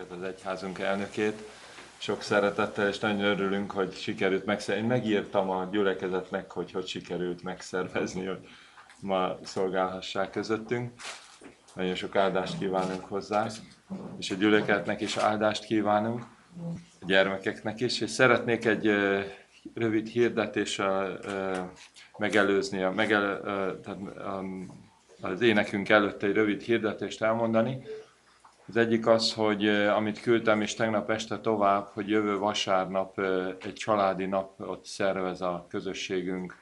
neked az egyházunk elnökét. Sok szeretettel, és nagyon örülünk, hogy sikerült megszervezni. Én megírtam a gyülekezetnek, hogy hogy sikerült megszervezni, hogy ma szolgálhassák közöttünk. Nagyon sok áldást kívánunk hozzá, és a gyülekezetnek is áldást kívánunk, a gyermekeknek is, és szeretnék egy rövid hirdetéssel megelőzni, a, megel, tehát az énekünk előtt egy rövid hirdetést elmondani. Az egyik az, hogy amit küldtem is tegnap este tovább, hogy jövő vasárnap egy családi napot szervez a közösségünk,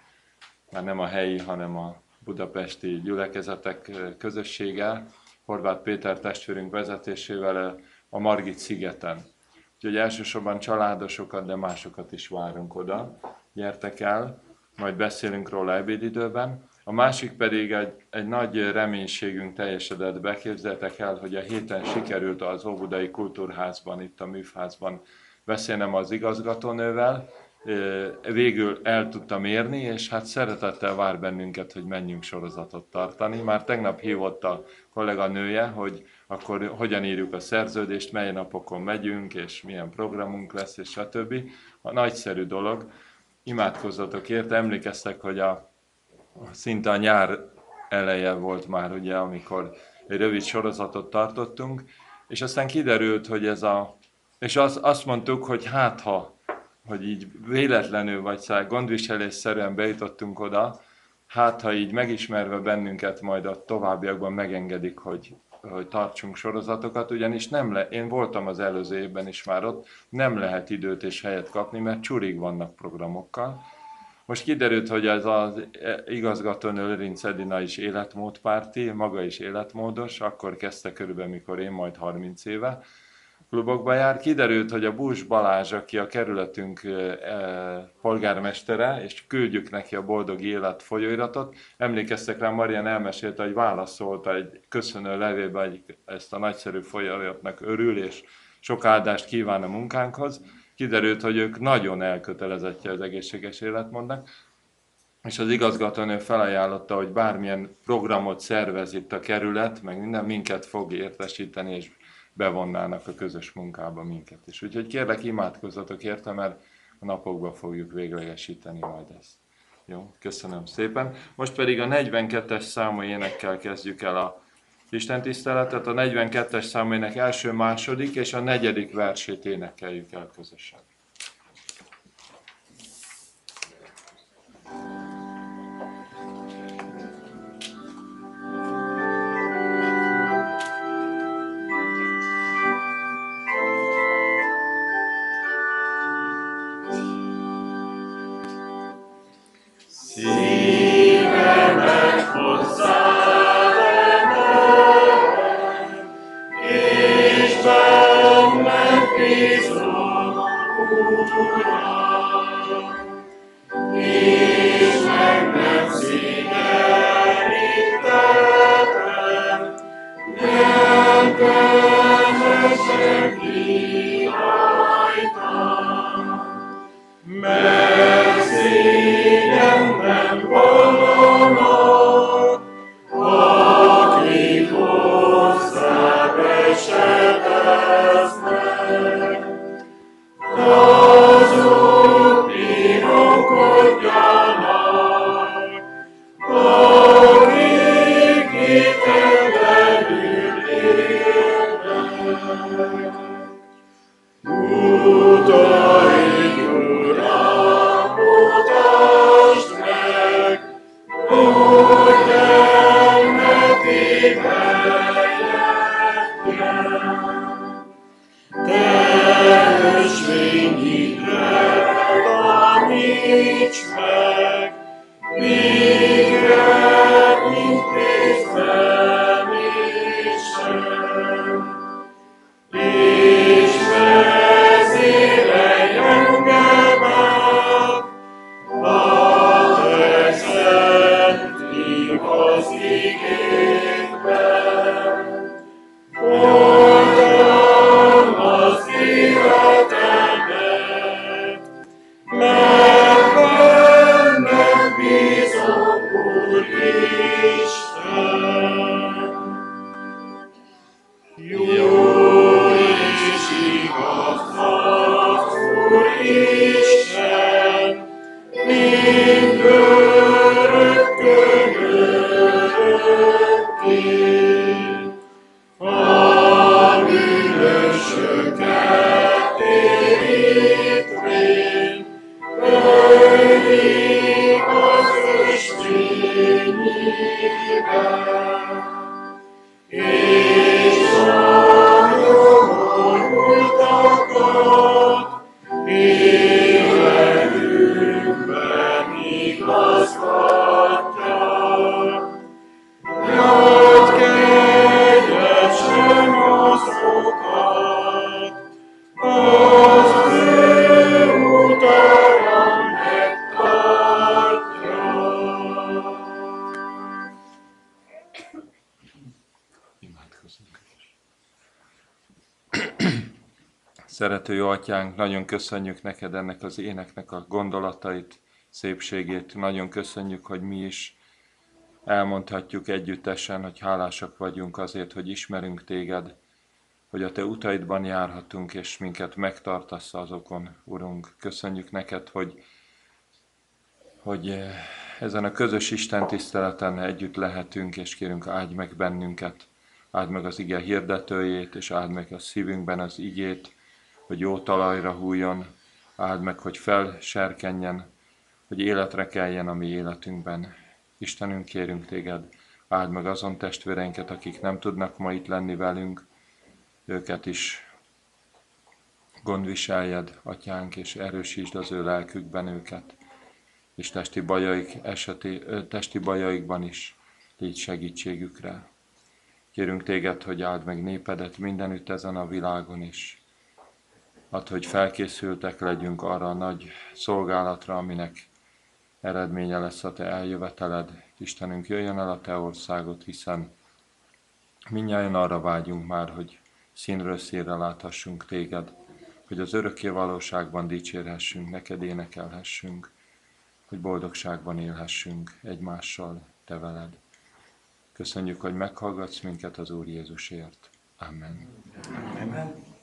már nem a helyi, hanem a budapesti gyülekezetek közössége, Horváth Péter testvérünk vezetésével a Margit szigeten. Úgyhogy elsősorban családosokat, de másokat is várunk oda. Gyertek el, majd beszélünk róla ebédidőben. A másik pedig egy, egy nagy reménységünk teljesedett be. Képzeltek el, hogy a héten sikerült az Óbudai Kultúrházban, itt a műfházban beszélnem az igazgatónővel, végül el tudtam érni, és hát szeretettel vár bennünket, hogy menjünk sorozatot tartani. Már tegnap hívott a kolléganője, hogy akkor hogyan írjuk a szerződést, mely napokon megyünk, és milyen programunk lesz, és stb. A nagyszerű dolog. Imádkozzatok érte, emlékeztek, hogy a, szinte a nyár eleje volt már, ugye, amikor egy rövid sorozatot tartottunk, és aztán kiderült, hogy ez a... És az, azt mondtuk, hogy hát ha hogy így véletlenül vagy száll gondviselésszerűen bejutottunk oda, hát ha így megismerve bennünket majd a továbbiakban megengedik, hogy, hogy tartsunk sorozatokat, ugyanis nem le, én voltam az előző évben is már ott, nem lehet időt és helyet kapni, mert csurig vannak programokkal. Most kiderült, hogy ez az igazgatónő Lőrinc Edina is életmódpárti, maga is életmódos, akkor kezdte körülbelül, mikor én majd 30 éve, klubokba jár. Kiderült, hogy a Bús Balázs, aki a kerületünk e, polgármestere, és küldjük neki a Boldog Élet folyóiratot. Emlékeztek rá, Marian elmesélte, hogy válaszolta egy köszönő levébe, hogy ezt a nagyszerű folyóiratnak örül, és sok áldást kíván a munkánkhoz. Kiderült, hogy ők nagyon elkötelezettje az egészséges életmódnak, és az igazgatónő felajánlotta, hogy bármilyen programot szervez itt a kerület, meg minden minket fog értesíteni, és bevonnának a közös munkába minket is. Úgyhogy kérlek, imádkozzatok érte, mert a napokban fogjuk véglegesíteni majd ezt. Jó, köszönöm szépen. Most pedig a 42-es számú énekkel kezdjük el a Isten tiszteletet. A 42-es számú ének első, második és a negyedik versét énekeljük el közösen. Jó atyánk, nagyon köszönjük neked ennek az éneknek a gondolatait, szépségét. Nagyon köszönjük, hogy mi is elmondhatjuk együttesen, hogy hálásak vagyunk azért, hogy ismerünk téged, hogy a te utaidban járhatunk, és minket megtartasz azokon, Urunk. Köszönjük neked, hogy, hogy eh, ezen a közös Isten tiszteleten együtt lehetünk, és kérünk, áldj meg bennünket, áld meg az ige hirdetőjét, és áld meg a szívünkben az igét, hogy jó talajra hújjon, áld meg, hogy felserkenjen, hogy életre keljen a mi életünkben. Istenünk, kérünk téged, áld meg azon testvéreinket, akik nem tudnak ma itt lenni velünk, őket is gondviseljed, atyánk, és erősítsd az ő lelkükben őket, és testi, bajaik eseti, testi bajaikban is légy segítségükre. Kérünk téged, hogy áld meg népedet mindenütt ezen a világon is, Add, hogy felkészültek legyünk arra a nagy szolgálatra, aminek eredménye lesz a Te eljöveteled. Istenünk, jöjjön el a Te országot, hiszen mindjárt arra vágyunk már, hogy színről színre láthassunk Téged, hogy az örökké valóságban dicsérhessünk, neked énekelhessünk, hogy boldogságban élhessünk egymással, Te veled. Köszönjük, hogy meghallgatsz minket az Úr Jézusért. Amen. Amen.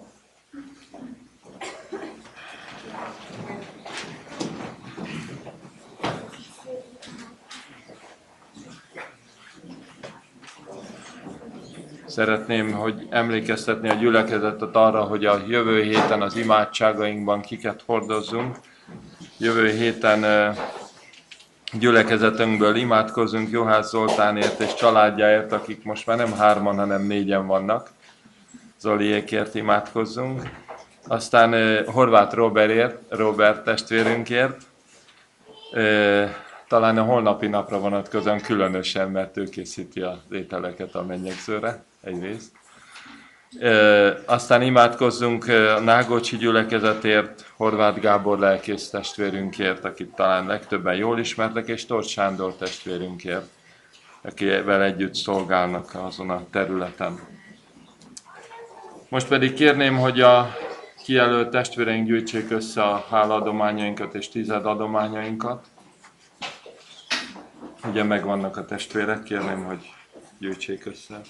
Szeretném, hogy emlékeztetni a gyülekezetet arra, hogy a jövő héten az imádságainkban kiket hordozzunk. Jövő héten gyülekezetünkből imádkozunk Juhász Zoltánért és családjáért, akik most már nem hárman, hanem négyen vannak. Zoliékért imádkozzunk. Aztán Horváth Robertért, Robert testvérünkért. Talán a holnapi napra vonatkozóan különösen, mert ő készíti az ételeket a mennyegzőre egyrészt. E, aztán imádkozzunk a Nágocsi gyülekezetért, Horváth Gábor lelkész testvérünkért, akit talán legtöbben jól ismertek, és Tort Sándor testvérünkért, akivel együtt szolgálnak azon a területen. Most pedig kérném, hogy a kijelölt testvéreink gyűjtsék össze a hálaadományainkat és tized adományainkat. Ugye megvannak a testvérek, kérném, hogy gyűjtsék össze.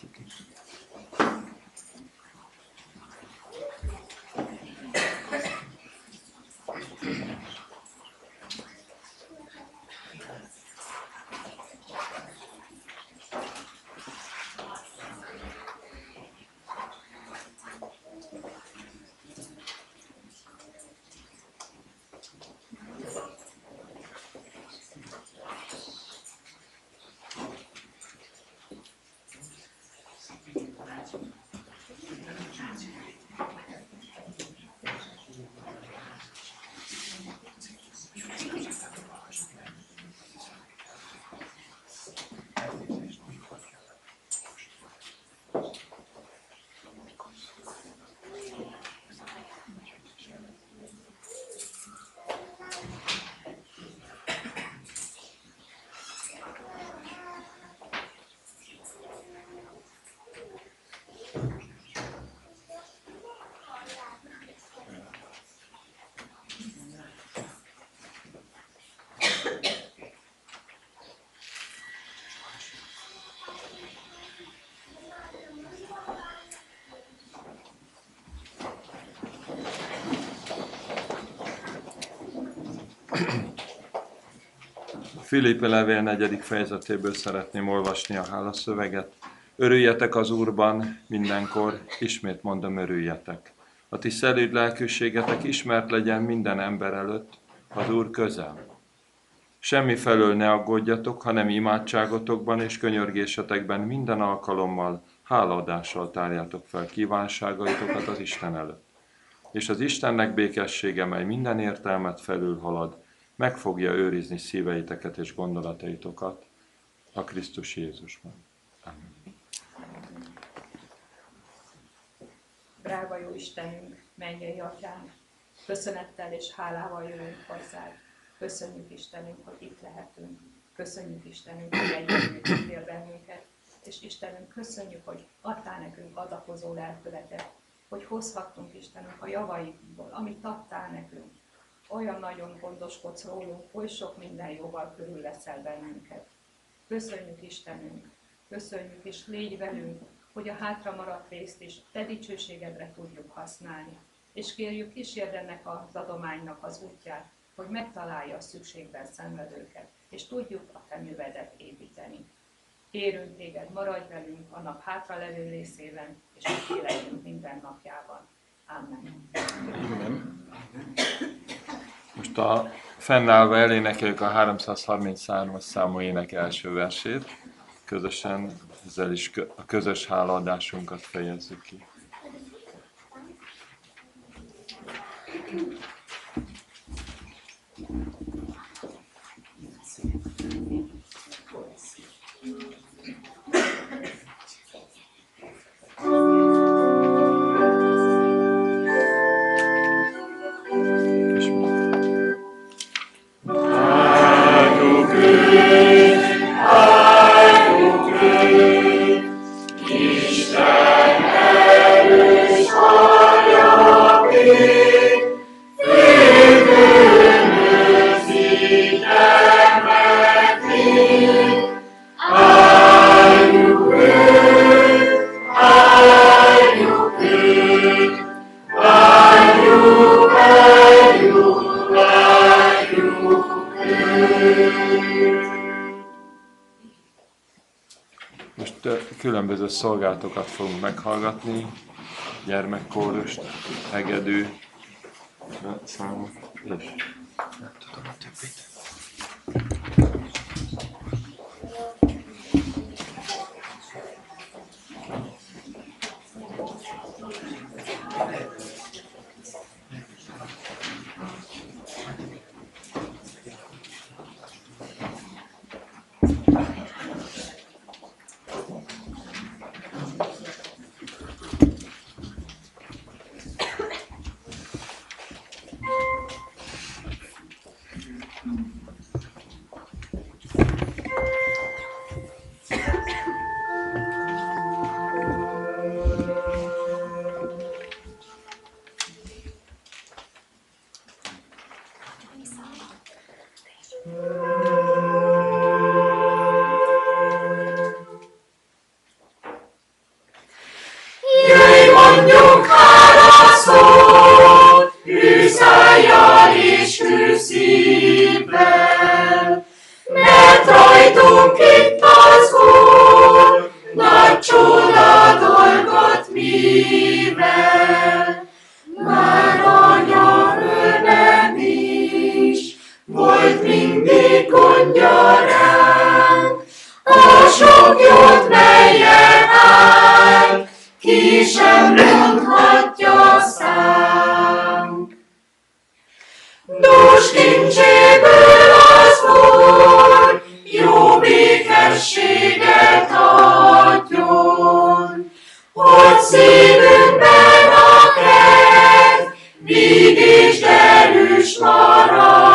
Filippi levél negyedik fejezetéből szeretném olvasni a hálaszöveget. Örüljetek az Úrban mindenkor, ismét mondom, örüljetek. A ti szelíd lelkűségetek ismert legyen minden ember előtt, az Úr közel. Semmi felől ne aggódjatok, hanem imádságotokban és könyörgésetekben minden alkalommal hálaadással tárjátok fel kívánságaitokat az Isten előtt. És az Istennek békessége, mely minden értelmet felülhalad, meg fogja őrizni szíveiteket és gondolataitokat a Krisztus Jézusban. Amen. Drága jó Istenünk, mennyei atyánk, köszönettel és hálával jövünk hozzád. Köszönjük Istenünk, hogy itt lehetünk. Köszönjük Istenünk, hogy együtt bennünket. És Istenünk, köszönjük, hogy adtál nekünk adakozó lelkületet, hogy hozhattunk Istenünk a javaikból, amit adtál nekünk. Olyan nagyon gondoskodsz rólunk, oly sok minden jóval körül leszel bennünket. Köszönjük Istenünk, köszönjük és légy velünk, hogy a hátra maradt részt is te dicsőségedre tudjuk használni. És kérjük, kísérd ennek az adománynak az útját, hogy megtalálja a szükségben szenvedőket, és tudjuk a te művedet építeni. Kérünk téged, maradj velünk a nap hátralevő részében, és életünk minden napjában. Amen. Amen. Most a fennállva elénekeljük a 333-as számú ének első versét. Közösen ezzel is a közös hálaadásunkat fejezzük ki. Szolgálatokat fogunk meghallgatni, gyermekkórust, hegedű, mindig gondja ránk. A sok jót, melyen áll, ki sem mondhatja szánk. Nos, kincséből az Úr jó békességet adjon, hogy szívünkben a kert, míg derűs marad.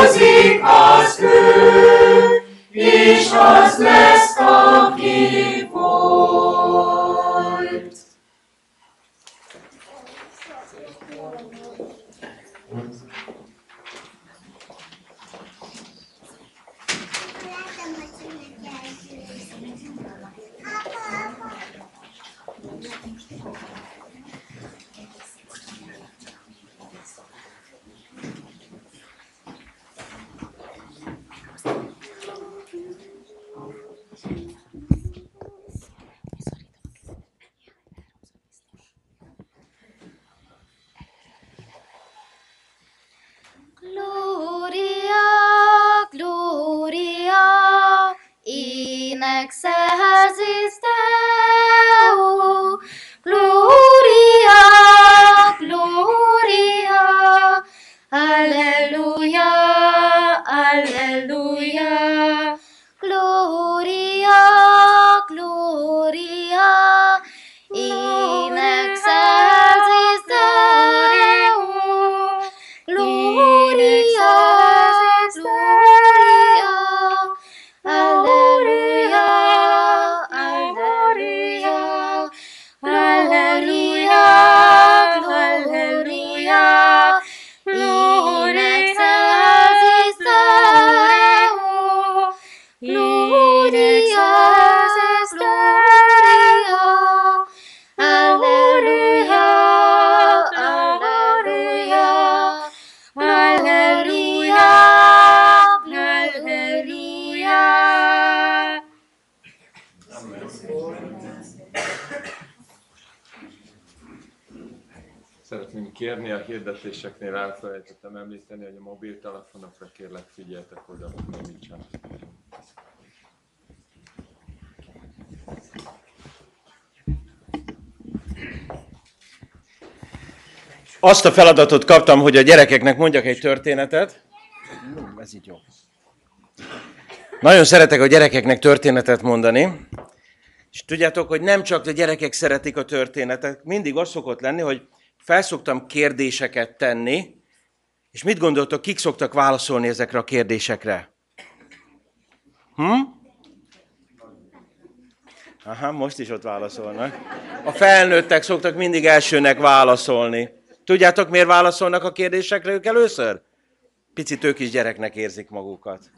változik az ő, és az lesz, aki Serras elfelejtettem említeni, hogy a mobiltelefonokra kérlek figyeltek oda, hogy nincsen. Azt a feladatot kaptam, hogy a gyerekeknek mondjak egy történetet. Ú, Ez így jó. Nagyon szeretek a gyerekeknek történetet mondani. És tudjátok, hogy nem csak a gyerekek szeretik a történetet, mindig az szokott lenni, hogy felszoktam kérdéseket tenni, és mit gondoltok, kik szoktak válaszolni ezekre a kérdésekre? Hm? Aha, most is ott válaszolnak. A felnőttek szoktak mindig elsőnek válaszolni. Tudjátok, miért válaszolnak a kérdésekre ők először? Picit ők is gyereknek érzik magukat.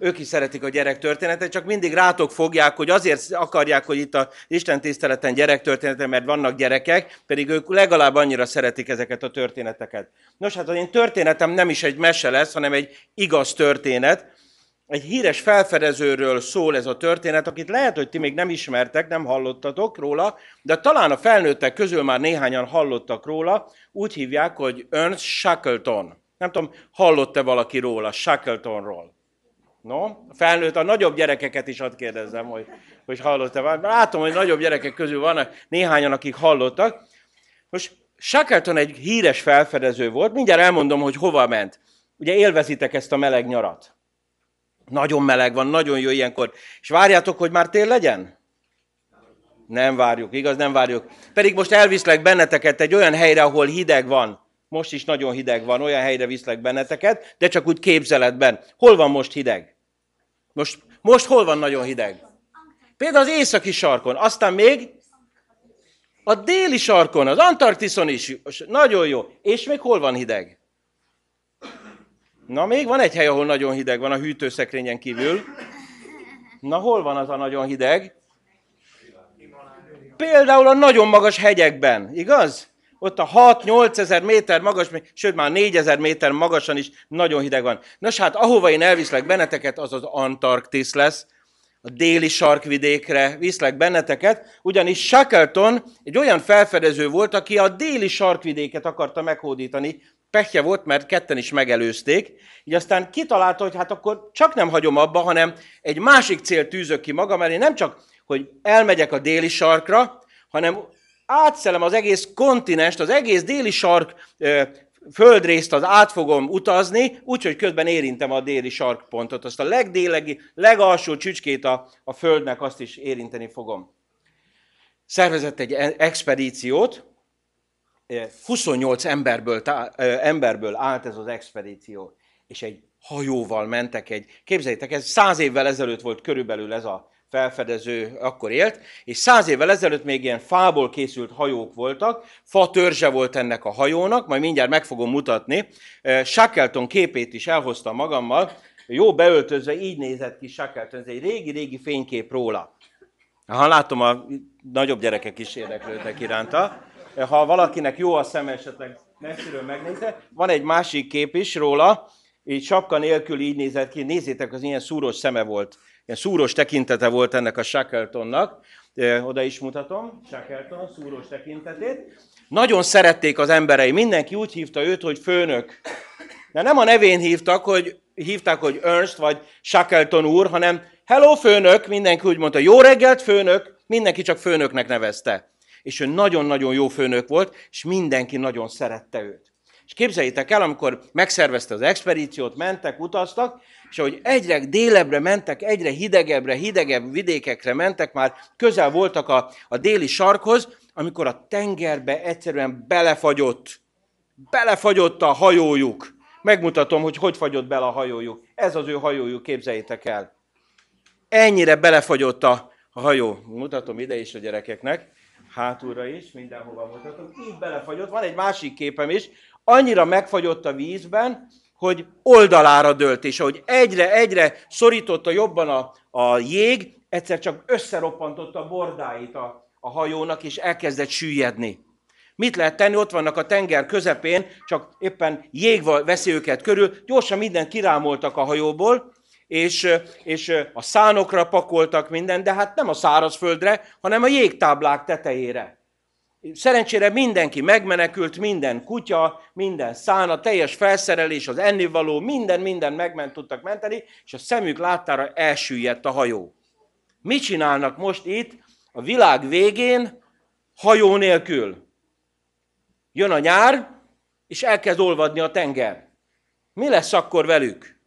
Ők is szeretik a gyerek történetet, csak mindig rátok fogják, hogy azért akarják, hogy itt a Isten tiszteleten gyerek története, mert vannak gyerekek, pedig ők legalább annyira szeretik ezeket a történeteket. Nos, hát az én történetem nem is egy mese lesz, hanem egy igaz történet. Egy híres felfedezőről szól ez a történet, akit lehet, hogy ti még nem ismertek, nem hallottatok róla, de talán a felnőttek közül már néhányan hallottak róla. Úgy hívják, hogy Ernst Shackleton. Nem tudom, hallott-e valaki róla, Shackletonról? No, felnőtt, a nagyobb gyerekeket is hadd kérdezzem, hogy, hogy hallott-e. valaki. Látom, hogy nagyobb gyerekek közül vannak néhányan, akik hallottak. Most Shackleton egy híres felfedező volt, mindjárt elmondom, hogy hova ment. Ugye élvezitek ezt a meleg nyarat. Nagyon meleg van, nagyon jó ilyenkor. És várjátok, hogy már tél legyen? Nem várjuk, igaz? Nem várjuk. Pedig most elviszlek benneteket egy olyan helyre, ahol hideg van. Most is nagyon hideg van, olyan helyre viszlek benneteket, de csak úgy képzeletben. Hol van most hideg? Most, most hol van nagyon hideg? Például az északi sarkon, aztán még a déli sarkon, az Antarktiszon is. Nagyon jó. És még hol van hideg? Na, még van egy hely, ahol nagyon hideg van a hűtőszekrényen kívül. Na, hol van az a nagyon hideg? Például a nagyon magas hegyekben, igaz? Ott a 6-8 ezer méter magas, sőt már 4 ezer méter magasan is nagyon hideg van. Nos hát, ahova én elviszlek benneteket, az az Antarktisz lesz, a déli sarkvidékre viszlek benneteket, ugyanis Shackleton egy olyan felfedező volt, aki a déli sarkvidéket akarta meghódítani, pehje volt, mert ketten is megelőzték, így aztán kitalálta, hogy hát akkor csak nem hagyom abba, hanem egy másik cél tűzök ki maga, mert nem csak, hogy elmegyek a déli sarkra, hanem átszelem az egész kontinest, az egész déli sark földrészt az át fogom utazni, úgyhogy közben érintem a déli sarkpontot, azt a legdélegi, legalsó csücskét a, a földnek, azt is érinteni fogom. Szervezett egy e- expedíciót, 28 emberből, tá- emberből állt ez az expedíció, és egy hajóval mentek egy, képzeljétek, ez száz évvel ezelőtt volt körülbelül ez a felfedező, akkor élt, és száz évvel ezelőtt még ilyen fából készült hajók voltak, fa törzse volt ennek a hajónak, majd mindjárt meg fogom mutatni. Ö, Shackleton képét is elhoztam magammal, jó beöltözve, így nézett ki Shackleton, ez egy régi-régi fénykép róla. Ha látom, a nagyobb gyerekek is érdeklődnek iránta. Ha valakinek jó a szem, esetleg messziről megnézze. Van egy másik kép is róla, így sapka nélkül így nézett ki. Nézzétek, az ilyen szúros szeme volt. Ilyen szúros tekintete volt ennek a Shackletonnak. Oda is mutatom, Shackleton szúros tekintetét. Nagyon szerették az emberei, mindenki úgy hívta őt, hogy főnök. De nem a nevén hívtak, hogy hívták, hogy Ernst vagy Shackleton úr, hanem hello főnök, mindenki úgy mondta, jó reggelt főnök, mindenki csak főnöknek nevezte. És ő nagyon-nagyon jó főnök volt, és mindenki nagyon szerette őt. És képzeljétek el, amikor megszervezte az expedíciót, mentek, utaztak, és ahogy egyre délebre mentek, egyre hidegebbre, hidegebb vidékekre mentek, már közel voltak a, a déli sarkhoz, amikor a tengerbe egyszerűen belefagyott, belefagyott a hajójuk. Megmutatom, hogy hogy fagyott bele a hajójuk. Ez az ő hajójuk, képzeljétek el. Ennyire belefagyott a, hajó. Mutatom ide is a gyerekeknek, hátulra is, mindenhova mutatom. Így belefagyott. Van egy másik képem is. Annyira megfagyott a vízben, hogy oldalára dőlt, és ahogy egyre-egyre szorította jobban a, a jég, egyszer csak összeroppantotta a bordáit a, a hajónak, és elkezdett süllyedni. Mit lehet tenni? Ott vannak a tenger közepén, csak éppen jég veszi őket körül, gyorsan mindent kirámoltak a hajóból, és, és a szánokra pakoltak mindent, de hát nem a szárazföldre, hanem a jégtáblák tetejére. Szerencsére mindenki megmenekült, minden kutya, minden szán, a teljes felszerelés, az ennivaló, minden, minden megment tudtak menteni, és a szemük láttára elsüllyedt a hajó. Mit csinálnak most itt, a világ végén, hajó nélkül? Jön a nyár, és elkezd olvadni a tenger. Mi lesz akkor velük?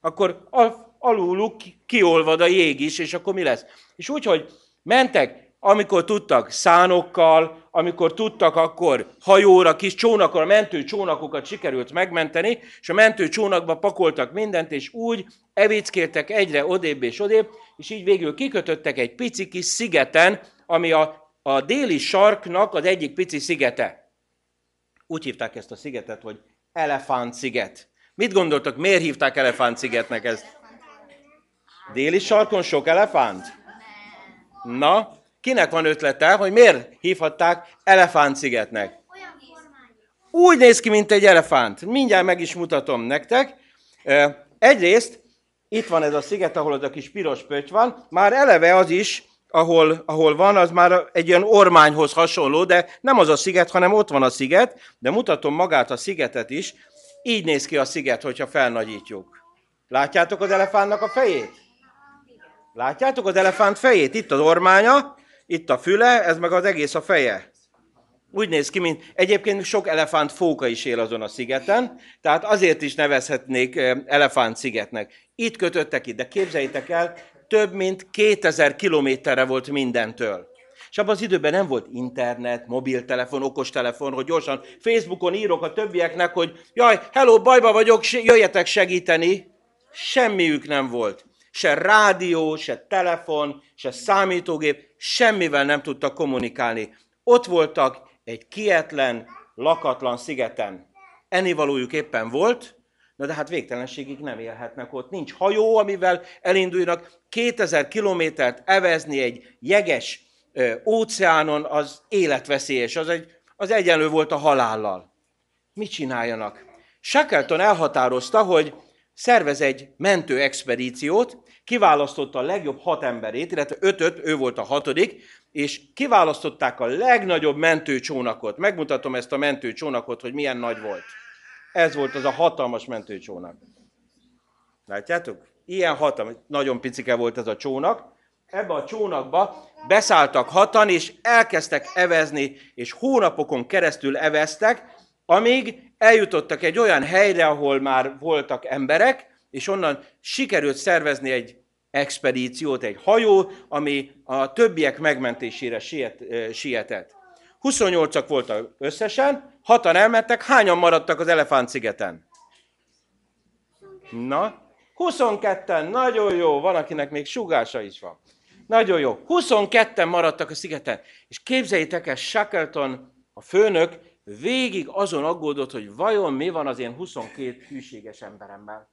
Akkor al- aluluk kiolvad a jég is, és akkor mi lesz? És úgy, hogy mentek, amikor tudtak szánokkal, amikor tudtak, akkor hajóra, kis csónakra, mentő csónakokat sikerült megmenteni, és a mentő csónakba pakoltak mindent, és úgy evickéltek egyre odébb és odébb, és így végül kikötöttek egy pici kis szigeten, ami a, a déli sarknak az egyik pici szigete. Úgy hívták ezt a szigetet, hogy Elefánt sziget. Mit gondoltak, miért hívták Elefánt szigetnek ezt? Déli sarkon sok elefánt? Na, kinek van ötlete, hogy miért hívhatták Elefánt szigetnek? Úgy néz ki, mint egy elefánt. Mindjárt meg is mutatom nektek. Egyrészt itt van ez a sziget, ahol az a kis piros pötty van. Már eleve az is, ahol, ahol van, az már egy olyan ormányhoz hasonló, de nem az a sziget, hanem ott van a sziget, de mutatom magát a szigetet is. Így néz ki a sziget, hogyha felnagyítjuk. Látjátok az elefántnak a fejét? Látjátok az elefánt fejét? Itt az ormánya, itt a füle, ez meg az egész a feje. Úgy néz ki, mint egyébként sok elefánt fóka is él azon a szigeten, tehát azért is nevezhetnék elefánt szigetnek. Itt kötöttek itt, de képzeljétek el, több mint 2000 kilométerre volt mindentől. És abban az időben nem volt internet, mobiltelefon, okostelefon, hogy gyorsan Facebookon írok a többieknek, hogy jaj, hello, bajba vagyok, jöjjetek segíteni. Semmiük nem volt. Se rádió, se telefon, se számítógép, semmivel nem tudtak kommunikálni. Ott voltak egy kietlen, lakatlan szigeten. Ennivalójuk éppen volt, na de hát végtelenségig nem élhetnek ott. Nincs hajó, amivel elindulnak. 2000 kilométert evezni egy jeges ö, óceánon, az életveszélyes, az, egy, az egyenlő volt a halállal. Mit csináljanak? Shackleton elhatározta, hogy szervez egy mentő expedíciót, kiválasztotta a legjobb hat emberét, illetve ötöt, ő volt a hatodik, és kiválasztották a legnagyobb mentőcsónakot. Megmutatom ezt a mentőcsónakot, hogy milyen nagy volt. Ez volt az a hatalmas mentőcsónak. Látjátok? Ilyen hatalmas, nagyon picike volt ez a csónak, ebbe a csónakba beszálltak hatan, és elkezdtek evezni, és hónapokon keresztül eveztek, amíg eljutottak egy olyan helyre, ahol már voltak emberek, és onnan sikerült szervezni egy expedíciót, egy hajó, ami a többiek megmentésére siet, sietett. 28-ak voltak összesen, hatan elmentek, hányan maradtak az Elefánt-szigeten? Na, 22-en, nagyon jó, van, akinek még sugása is van. Nagyon jó. 22-en maradtak a szigeten. És képzeljétek el, Shackleton, a főnök, végig azon aggódott, hogy vajon mi van az én 22 hűséges emberemmel.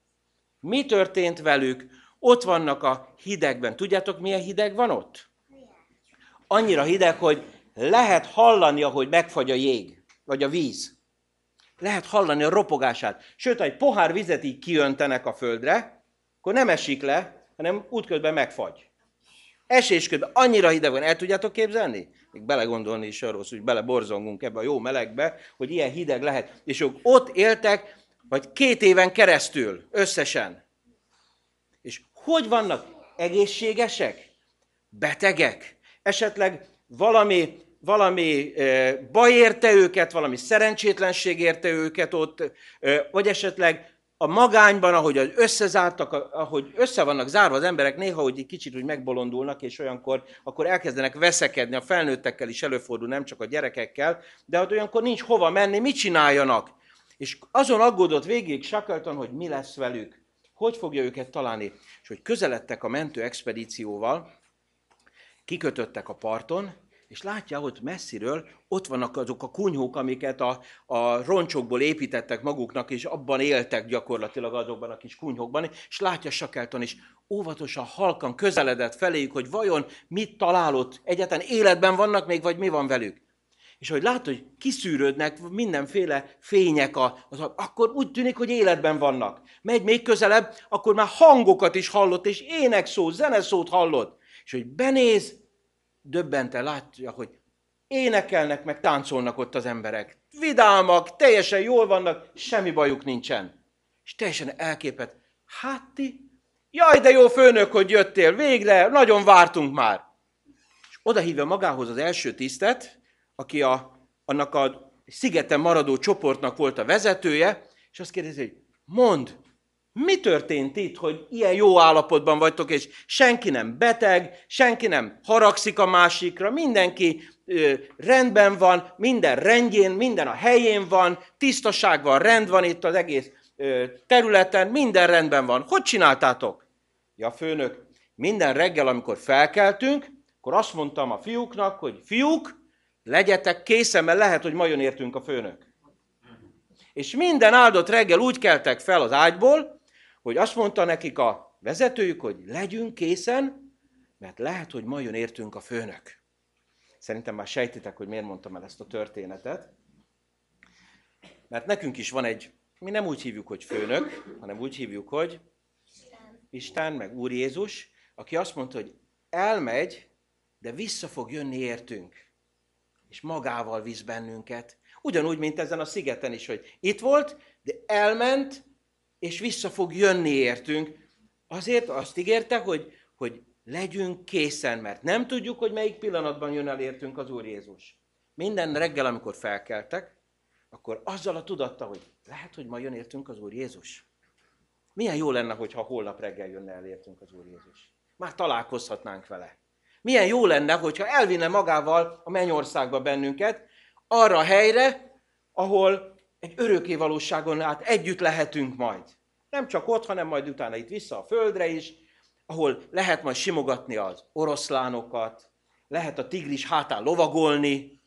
Mi történt velük? Ott vannak a hidegben. Tudjátok, milyen hideg van ott? Annyira hideg, hogy lehet hallani, ahogy megfagy a jég, vagy a víz. Lehet hallani a ropogását. Sőt, ha egy pohár vizet így kiöntenek a földre, akkor nem esik le, hanem útközben megfagy. Esésközben annyira hideg van, el tudjátok képzelni? Még belegondolni is arról, hogy beleborzongunk ebbe a jó melegbe, hogy ilyen hideg lehet. És ők ott éltek, vagy két éven keresztül összesen. És hogy vannak? Egészségesek? Betegek? Esetleg valami, valami baj érte őket, valami szerencsétlenség érte őket ott, vagy esetleg a magányban, ahogy összezártak, ahogy össze vannak zárva az emberek, néha, hogy egy kicsit úgy megbolondulnak, és olyankor akkor elkezdenek veszekedni, a felnőttekkel is előfordul, nem csak a gyerekekkel, de hogy olyankor nincs hova menni, mit csináljanak? És azon aggódott végig Shackleton, hogy mi lesz velük, hogy fogja őket találni, és hogy közeledtek a mentő expedícióval, kikötöttek a parton, és látja, hogy messziről ott vannak azok a kunyhók, amiket a, a roncsokból építettek maguknak, és abban éltek gyakorlatilag azokban a kis kunyhókban, és látja Sakelton is, óvatosan, halkan közeledett feléjük, hogy vajon mit találott, egyáltalán életben vannak még, vagy mi van velük. És hogy lát, hogy kiszűrődnek mindenféle fények, a, az, akkor úgy tűnik, hogy életben vannak. Megy még közelebb, akkor már hangokat is hallott, és énekszót, zeneszót hallott. És hogy benéz, döbbente látja, hogy énekelnek, meg táncolnak ott az emberek. Vidámak, teljesen jól vannak, semmi bajuk nincsen. És teljesen elképet. Hát ti? Jaj, de jó főnök, hogy jöttél, végre, nagyon vártunk már. És oda hívja magához az első tisztet, aki a, annak a szigeten maradó csoportnak volt a vezetője, és azt kérdezi, hogy mond, mi történt itt, hogy ilyen jó állapotban vagytok, és senki nem beteg, senki nem haragszik a másikra, mindenki ö, rendben van, minden rendjén, minden a helyén van, tisztaság van, rend van itt az egész ö, területen, minden rendben van. Hogy csináltátok? Ja, főnök, minden reggel, amikor felkeltünk, akkor azt mondtam a fiúknak, hogy fiúk, legyetek készen, mert lehet, hogy ma értünk a főnök. És minden áldott reggel úgy keltek fel az ágyból, hogy azt mondta nekik a vezetőjük, hogy legyünk készen, mert lehet, hogy ma jön értünk a főnök. Szerintem már sejtitek, hogy miért mondtam el ezt a történetet. Mert nekünk is van egy, mi nem úgy hívjuk, hogy főnök, hanem úgy hívjuk, hogy Isten, meg Úr Jézus, aki azt mondta, hogy elmegy, de vissza fog jönni értünk. És magával visz bennünket. Ugyanúgy, mint ezen a szigeten is, hogy itt volt, de elment, és vissza fog jönni értünk. Azért azt ígérte, hogy, hogy legyünk készen, mert nem tudjuk, hogy melyik pillanatban jön el értünk az Úr Jézus. Minden reggel, amikor felkeltek, akkor azzal a tudatta, hogy lehet, hogy ma jön értünk az Úr Jézus. Milyen jó lenne, hogyha holnap reggel jönne el értünk az Úr Jézus. Már találkozhatnánk vele. Milyen jó lenne, hogyha elvinne magával a mennyországba bennünket, arra a helyre, ahol egy örökké valóságon át együtt lehetünk majd. Nem csak ott, hanem majd utána itt vissza a földre is, ahol lehet majd simogatni az oroszlánokat, lehet a tigris hátán lovagolni,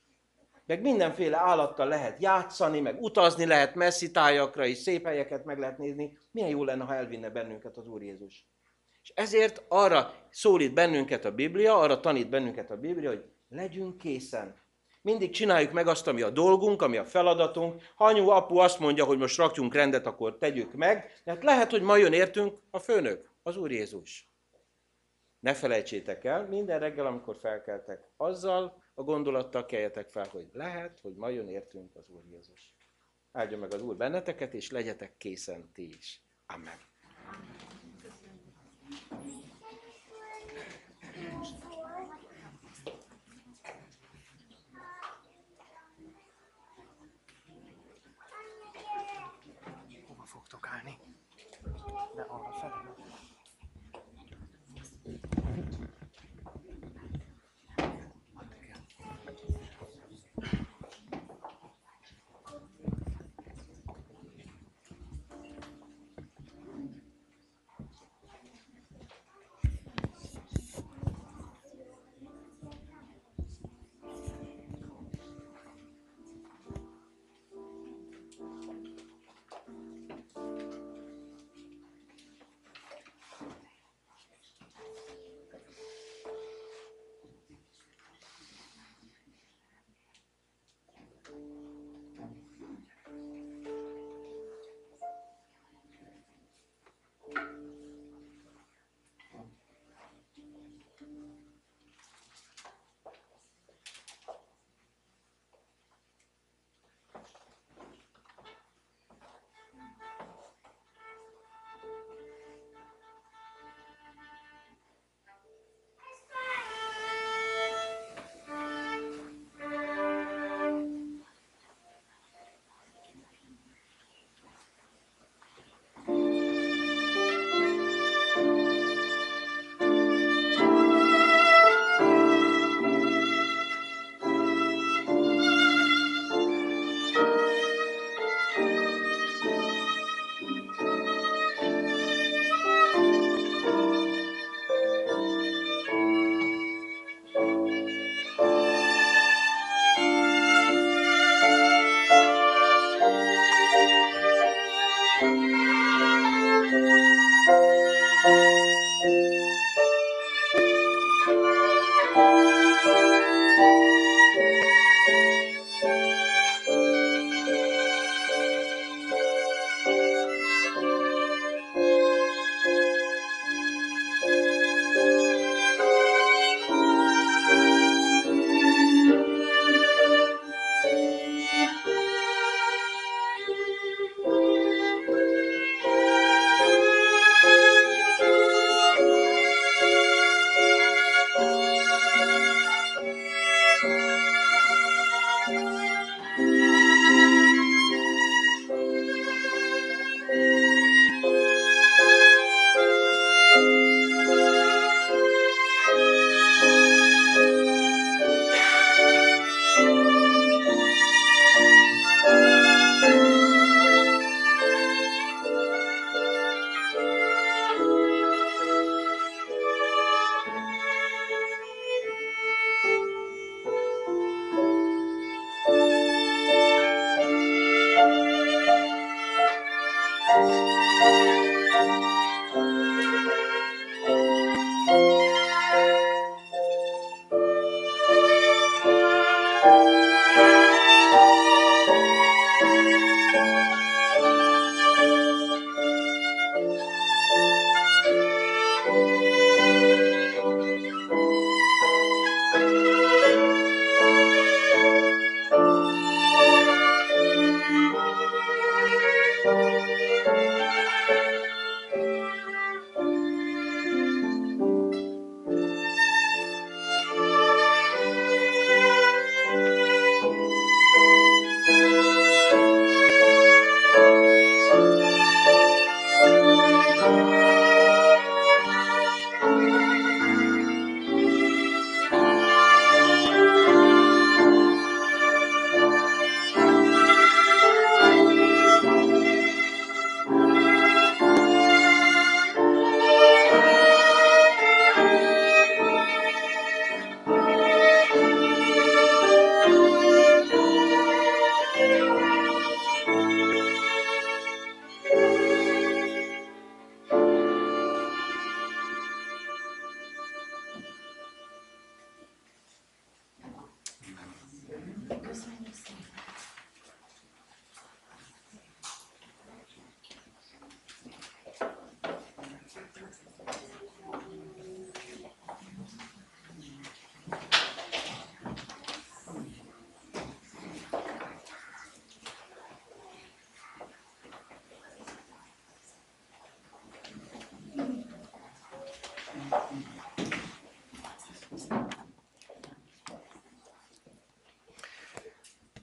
meg mindenféle állattal lehet játszani, meg utazni lehet messzi tájakra is, szép helyeket meg lehet nézni. Milyen jó lenne, ha elvinne bennünket az Úr Jézus. És ezért arra szólít bennünket a Biblia, arra tanít bennünket a Biblia, hogy legyünk készen. Mindig csináljuk meg azt, ami a dolgunk, ami a feladatunk. Ha anyu, apu azt mondja, hogy most rakjunk rendet, akkor tegyük meg. Mert lehet, hogy ma jön értünk a főnök, az Úr Jézus. Ne felejtsétek el, minden reggel, amikor felkeltek, azzal a gondolattal keljetek fel, hogy lehet, hogy ma jön értünk az Úr Jézus. Áldja meg az Úr benneteket, és legyetek készen ti is. Amen. Amen.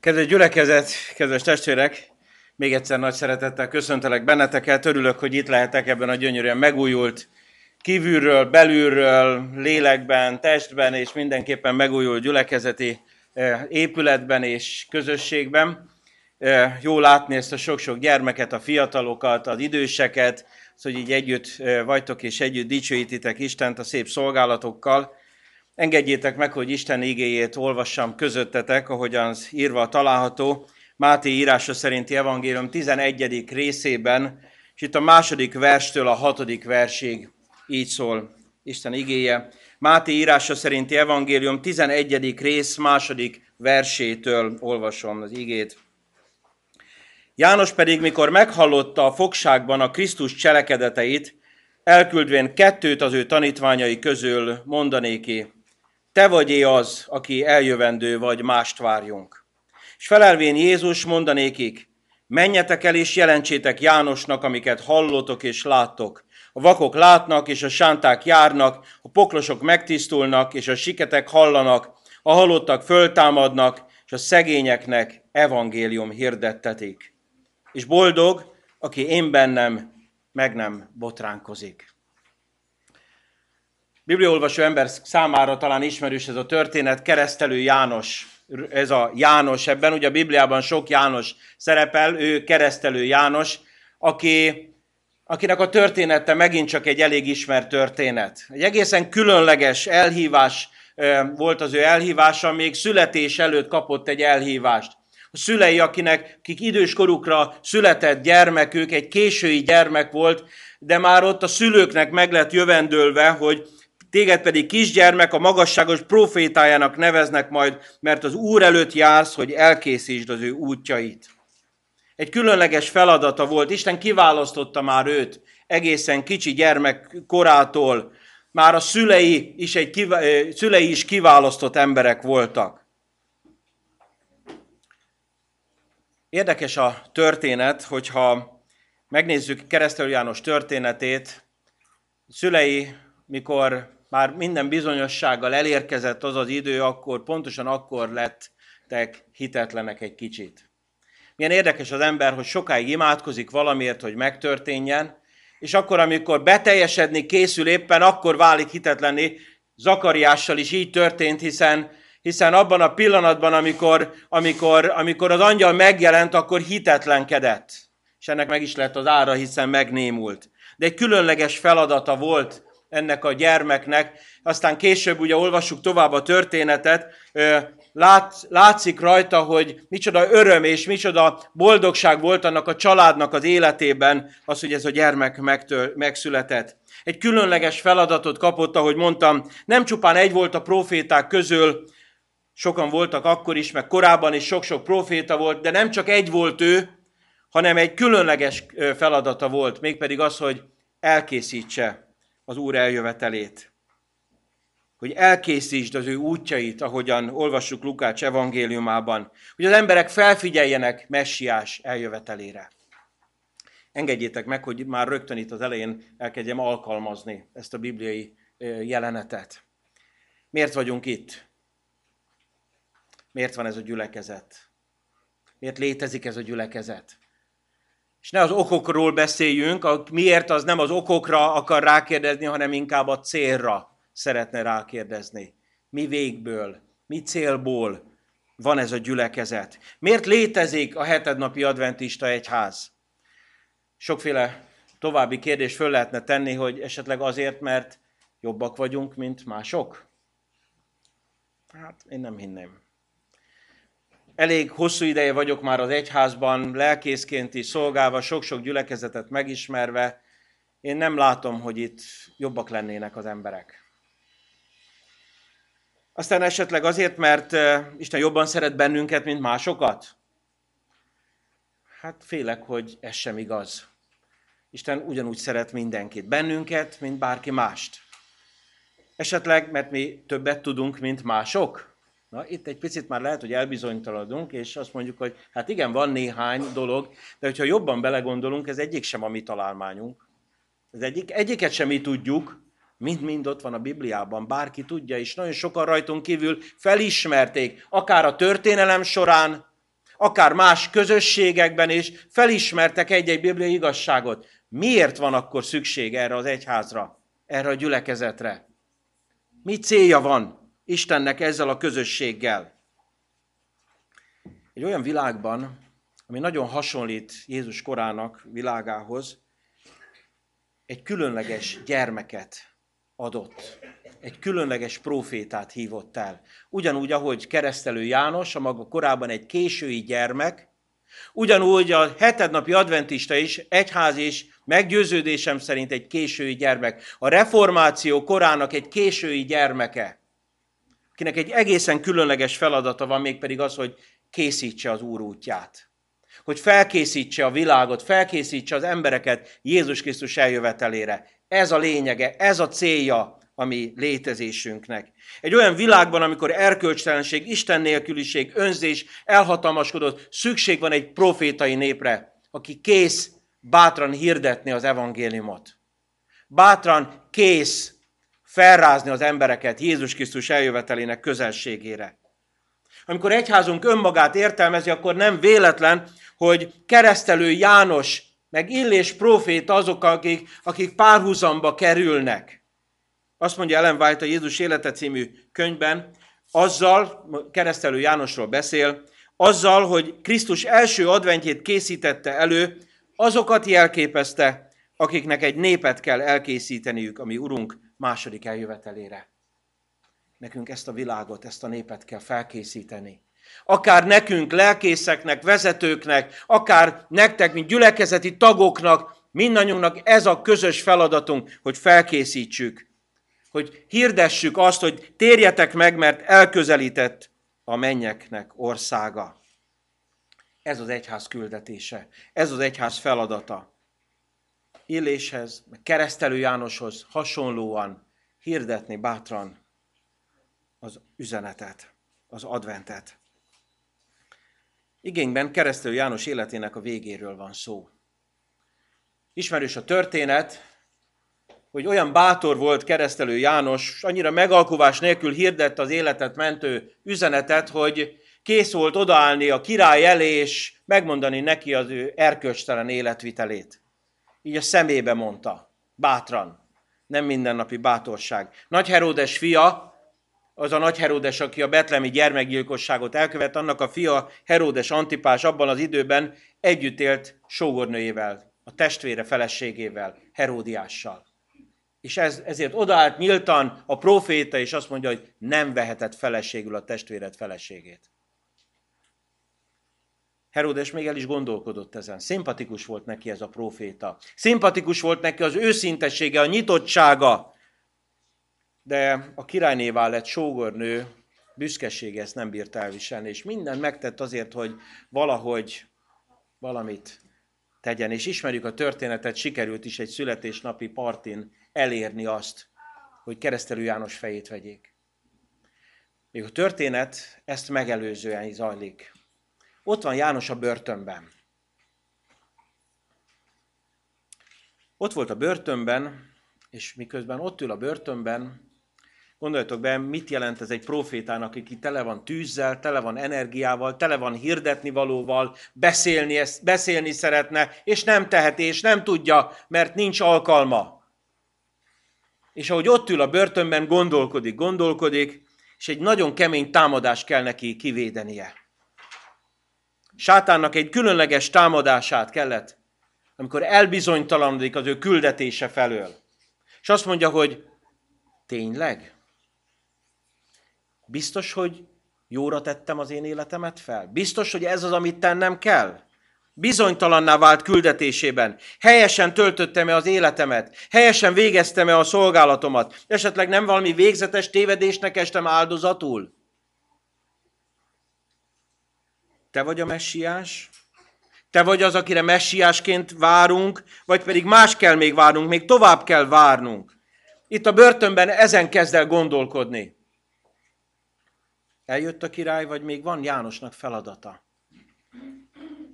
Kedves gyülekezet, kedves testvérek, Még egyszer nagy szeretettel köszöntelek benneteket, örülök, hogy itt lehetek ebben a gyönyörűen megújult, kívülről, belülről, lélekben, testben és mindenképpen megújult gyülekezeti eh, épületben és közösségben. Eh, jó látni ezt a sok-sok gyermeket, a fiatalokat, az időseket, hogy így együtt eh, vagytok és együtt dicsőítitek Istent a szép szolgálatokkal. Engedjétek meg, hogy Isten igéjét olvassam közöttetek, ahogyan az írva található Máté írása szerinti evangélium 11. részében, és itt a második verstől a hatodik versig így szól Isten igéje. Máté írása szerinti evangélium 11. rész második versétől olvasom az igét. János pedig, mikor meghallotta a fogságban a Krisztus cselekedeteit, elküldvén kettőt az ő tanítványai közül mondanéki, te vagy az, aki eljövendő vagy, mást várjunk. És felelvén Jézus mondanékik, menjetek el és jelentsétek Jánosnak, amiket hallotok és láttok. A vakok látnak, és a sánták járnak, a poklosok megtisztulnak, és a siketek hallanak, a halottak föltámadnak, és a szegényeknek evangélium hirdettetik. És boldog, aki én bennem meg nem botránkozik. Bibliaolvasó ember számára talán ismerős ez a történet, keresztelő János ez a János ebben, ugye a Bibliában sok János szerepel, ő keresztelő János, aki, akinek a története megint csak egy elég ismert történet. Egy egészen különleges elhívás volt az ő elhívása, még születés előtt kapott egy elhívást. A szülei, akinek, akik időskorukra született gyermekük, egy késői gyermek volt, de már ott a szülőknek meg lett jövendőlve, hogy Téged pedig kisgyermek a magasságos profétájának neveznek majd, mert az Úr előtt jársz, hogy elkészítsd az ő útjait. Egy különleges feladata volt, Isten kiválasztotta már őt egészen kicsi gyermek korától, már a szülei is, egy szülei is kiválasztott emberek voltak. Érdekes a történet, hogyha megnézzük Keresztelő János történetét, szülei, mikor már minden bizonyossággal elérkezett az az idő, akkor pontosan akkor lettek hitetlenek egy kicsit. Milyen érdekes az ember, hogy sokáig imádkozik valamiért, hogy megtörténjen, és akkor, amikor beteljesedni készül éppen, akkor válik hitetlenné. Zakariással is így történt, hiszen, hiszen abban a pillanatban, amikor, amikor, amikor az angyal megjelent, akkor hitetlenkedett. És ennek meg is lett az ára, hiszen megnémult. De egy különleges feladata volt ennek a gyermeknek. Aztán később ugye olvassuk tovább a történetet, lát, látszik rajta, hogy micsoda öröm és micsoda boldogság volt annak a családnak az életében az, hogy ez a gyermek megtör, megszületett. Egy különleges feladatot kapott, ahogy mondtam, nem csupán egy volt a proféták közül, sokan voltak akkor is, meg korábban is sok-sok proféta volt, de nem csak egy volt ő, hanem egy különleges feladata volt, mégpedig az, hogy elkészítse az Úr eljövetelét. Hogy elkészítsd az ő útjait, ahogyan olvassuk Lukács evangéliumában. Hogy az emberek felfigyeljenek messiás eljövetelére. Engedjétek meg, hogy már rögtön itt az elején elkezdjem alkalmazni ezt a bibliai jelenetet. Miért vagyunk itt? Miért van ez a gyülekezet? Miért létezik ez a gyülekezet? És ne az okokról beszéljünk, a miért az nem az okokra akar rákérdezni, hanem inkább a célra szeretne rákérdezni. Mi végből, mi célból van ez a gyülekezet? Miért létezik a hetednapi adventista egyház? Sokféle további kérdés föl lehetne tenni, hogy esetleg azért, mert jobbak vagyunk, mint mások? Hát én nem hinném elég hosszú ideje vagyok már az egyházban, lelkészként is szolgálva, sok-sok gyülekezetet megismerve, én nem látom, hogy itt jobbak lennének az emberek. Aztán esetleg azért, mert Isten jobban szeret bennünket, mint másokat? Hát félek, hogy ez sem igaz. Isten ugyanúgy szeret mindenkit, bennünket, mint bárki mást. Esetleg, mert mi többet tudunk, mint mások? Na, itt egy picit már lehet, hogy elbizonytalanodunk, és azt mondjuk, hogy hát igen, van néhány dolog, de hogyha jobban belegondolunk, ez egyik sem a mi találmányunk. Ez egyik, egyiket sem mi tudjuk, mind-mind ott van a Bibliában, bárki tudja, és nagyon sokan rajtunk kívül felismerték, akár a történelem során, akár más közösségekben is felismertek egy-egy bibliai igazságot. Miért van akkor szükség erre az egyházra, erre a gyülekezetre? Mi célja van Istennek ezzel a közösséggel? Egy olyan világban, ami nagyon hasonlít Jézus korának világához, egy különleges gyermeket adott. Egy különleges profétát hívott el. Ugyanúgy, ahogy keresztelő János, a maga korában egy késői gyermek, ugyanúgy a hetednapi adventista is, egyház is, meggyőződésem szerint egy késői gyermek. A reformáció korának egy késői gyermeke, akinek egy egészen különleges feladata van, mégpedig az, hogy készítse az Úr útját. Hogy felkészítse a világot, felkészítse az embereket Jézus Krisztus eljövetelére. Ez a lényege, ez a célja a mi létezésünknek. Egy olyan világban, amikor erkölcstelenség, Isten nélküliség, önzés elhatalmaskodott, szükség van egy profétai népre, aki kész bátran hirdetni az evangéliumot. Bátran kész felrázni az embereket Jézus Krisztus eljövetelének közelségére. Amikor egyházunk önmagát értelmezi, akkor nem véletlen, hogy keresztelő János, meg Illés profét azok, akik, akik párhuzamba kerülnek. Azt mondja Ellen White a Jézus élete című könyvben, azzal, keresztelő Jánosról beszél, azzal, hogy Krisztus első adventjét készítette elő, azokat jelképezte, akiknek egy népet kell elkészíteniük, ami Urunk második eljövetelére. Nekünk ezt a világot, ezt a népet kell felkészíteni. Akár nekünk, lelkészeknek, vezetőknek, akár nektek, mint gyülekezeti tagoknak, mindannyiunknak ez a közös feladatunk, hogy felkészítsük, hogy hirdessük azt, hogy térjetek meg, mert elközelített a mennyeknek országa. Ez az egyház küldetése, ez az egyház feladata. Illéshez, meg keresztelő Jánoshoz hasonlóan hirdetni bátran az üzenetet, az adventet. Igényben keresztelő János életének a végéről van szó. Ismerős a történet, hogy olyan bátor volt keresztelő János, annyira megalkuvás nélkül hirdett az életet mentő üzenetet, hogy kész volt odaállni a király elé, és megmondani neki az ő erkölcstelen életvitelét. Így a szemébe mondta, bátran, nem mindennapi bátorság. Nagy Heródes fia, az a nagy Heródes, aki a betlemi gyermekgyilkosságot elkövet, annak a fia Heródes Antipás abban az időben együtt élt sógornőjével, a testvére feleségével, Heródiással. És ez, ezért odaállt nyíltan a proféta, és azt mondja, hogy nem vehetett feleségül a testvéred feleségét. Herodes még el is gondolkodott ezen. Szimpatikus volt neki ez a proféta. Szimpatikus volt neki az őszintessége, a nyitottsága. De a királynévá lett sógornő, büszkesége ezt nem bírt elviselni, és mindent megtett azért, hogy valahogy valamit tegyen. És ismerjük a történetet, sikerült is egy születésnapi partin elérni azt, hogy keresztelő János fejét vegyék. Még a történet ezt megelőzően zajlik. Ott van János a börtönben. Ott volt a börtönben, és miközben ott ül a börtönben, gondoljatok be, mit jelent ez egy profétának, aki tele van tűzzel, tele van energiával, tele van hirdetni valóval, beszélni, beszélni szeretne, és nem teheti, és nem tudja, mert nincs alkalma. És ahogy ott ül a börtönben, gondolkodik, gondolkodik, és egy nagyon kemény támadás kell neki kivédenie. Sátánnak egy különleges támadását kellett, amikor elbizonytalanodik az ő küldetése felől. És azt mondja, hogy tényleg? Biztos, hogy jóra tettem az én életemet fel? Biztos, hogy ez az, amit tennem kell? Bizonytalanná vált küldetésében. Helyesen töltöttem-e az életemet? Helyesen végeztem-e a szolgálatomat? Esetleg nem valami végzetes tévedésnek estem áldozatul? Te vagy a messiás? Te vagy az, akire messiásként várunk, vagy pedig más kell még várnunk, még tovább kell várnunk. Itt a börtönben ezen kezd el gondolkodni. Eljött a király, vagy még van Jánosnak feladata?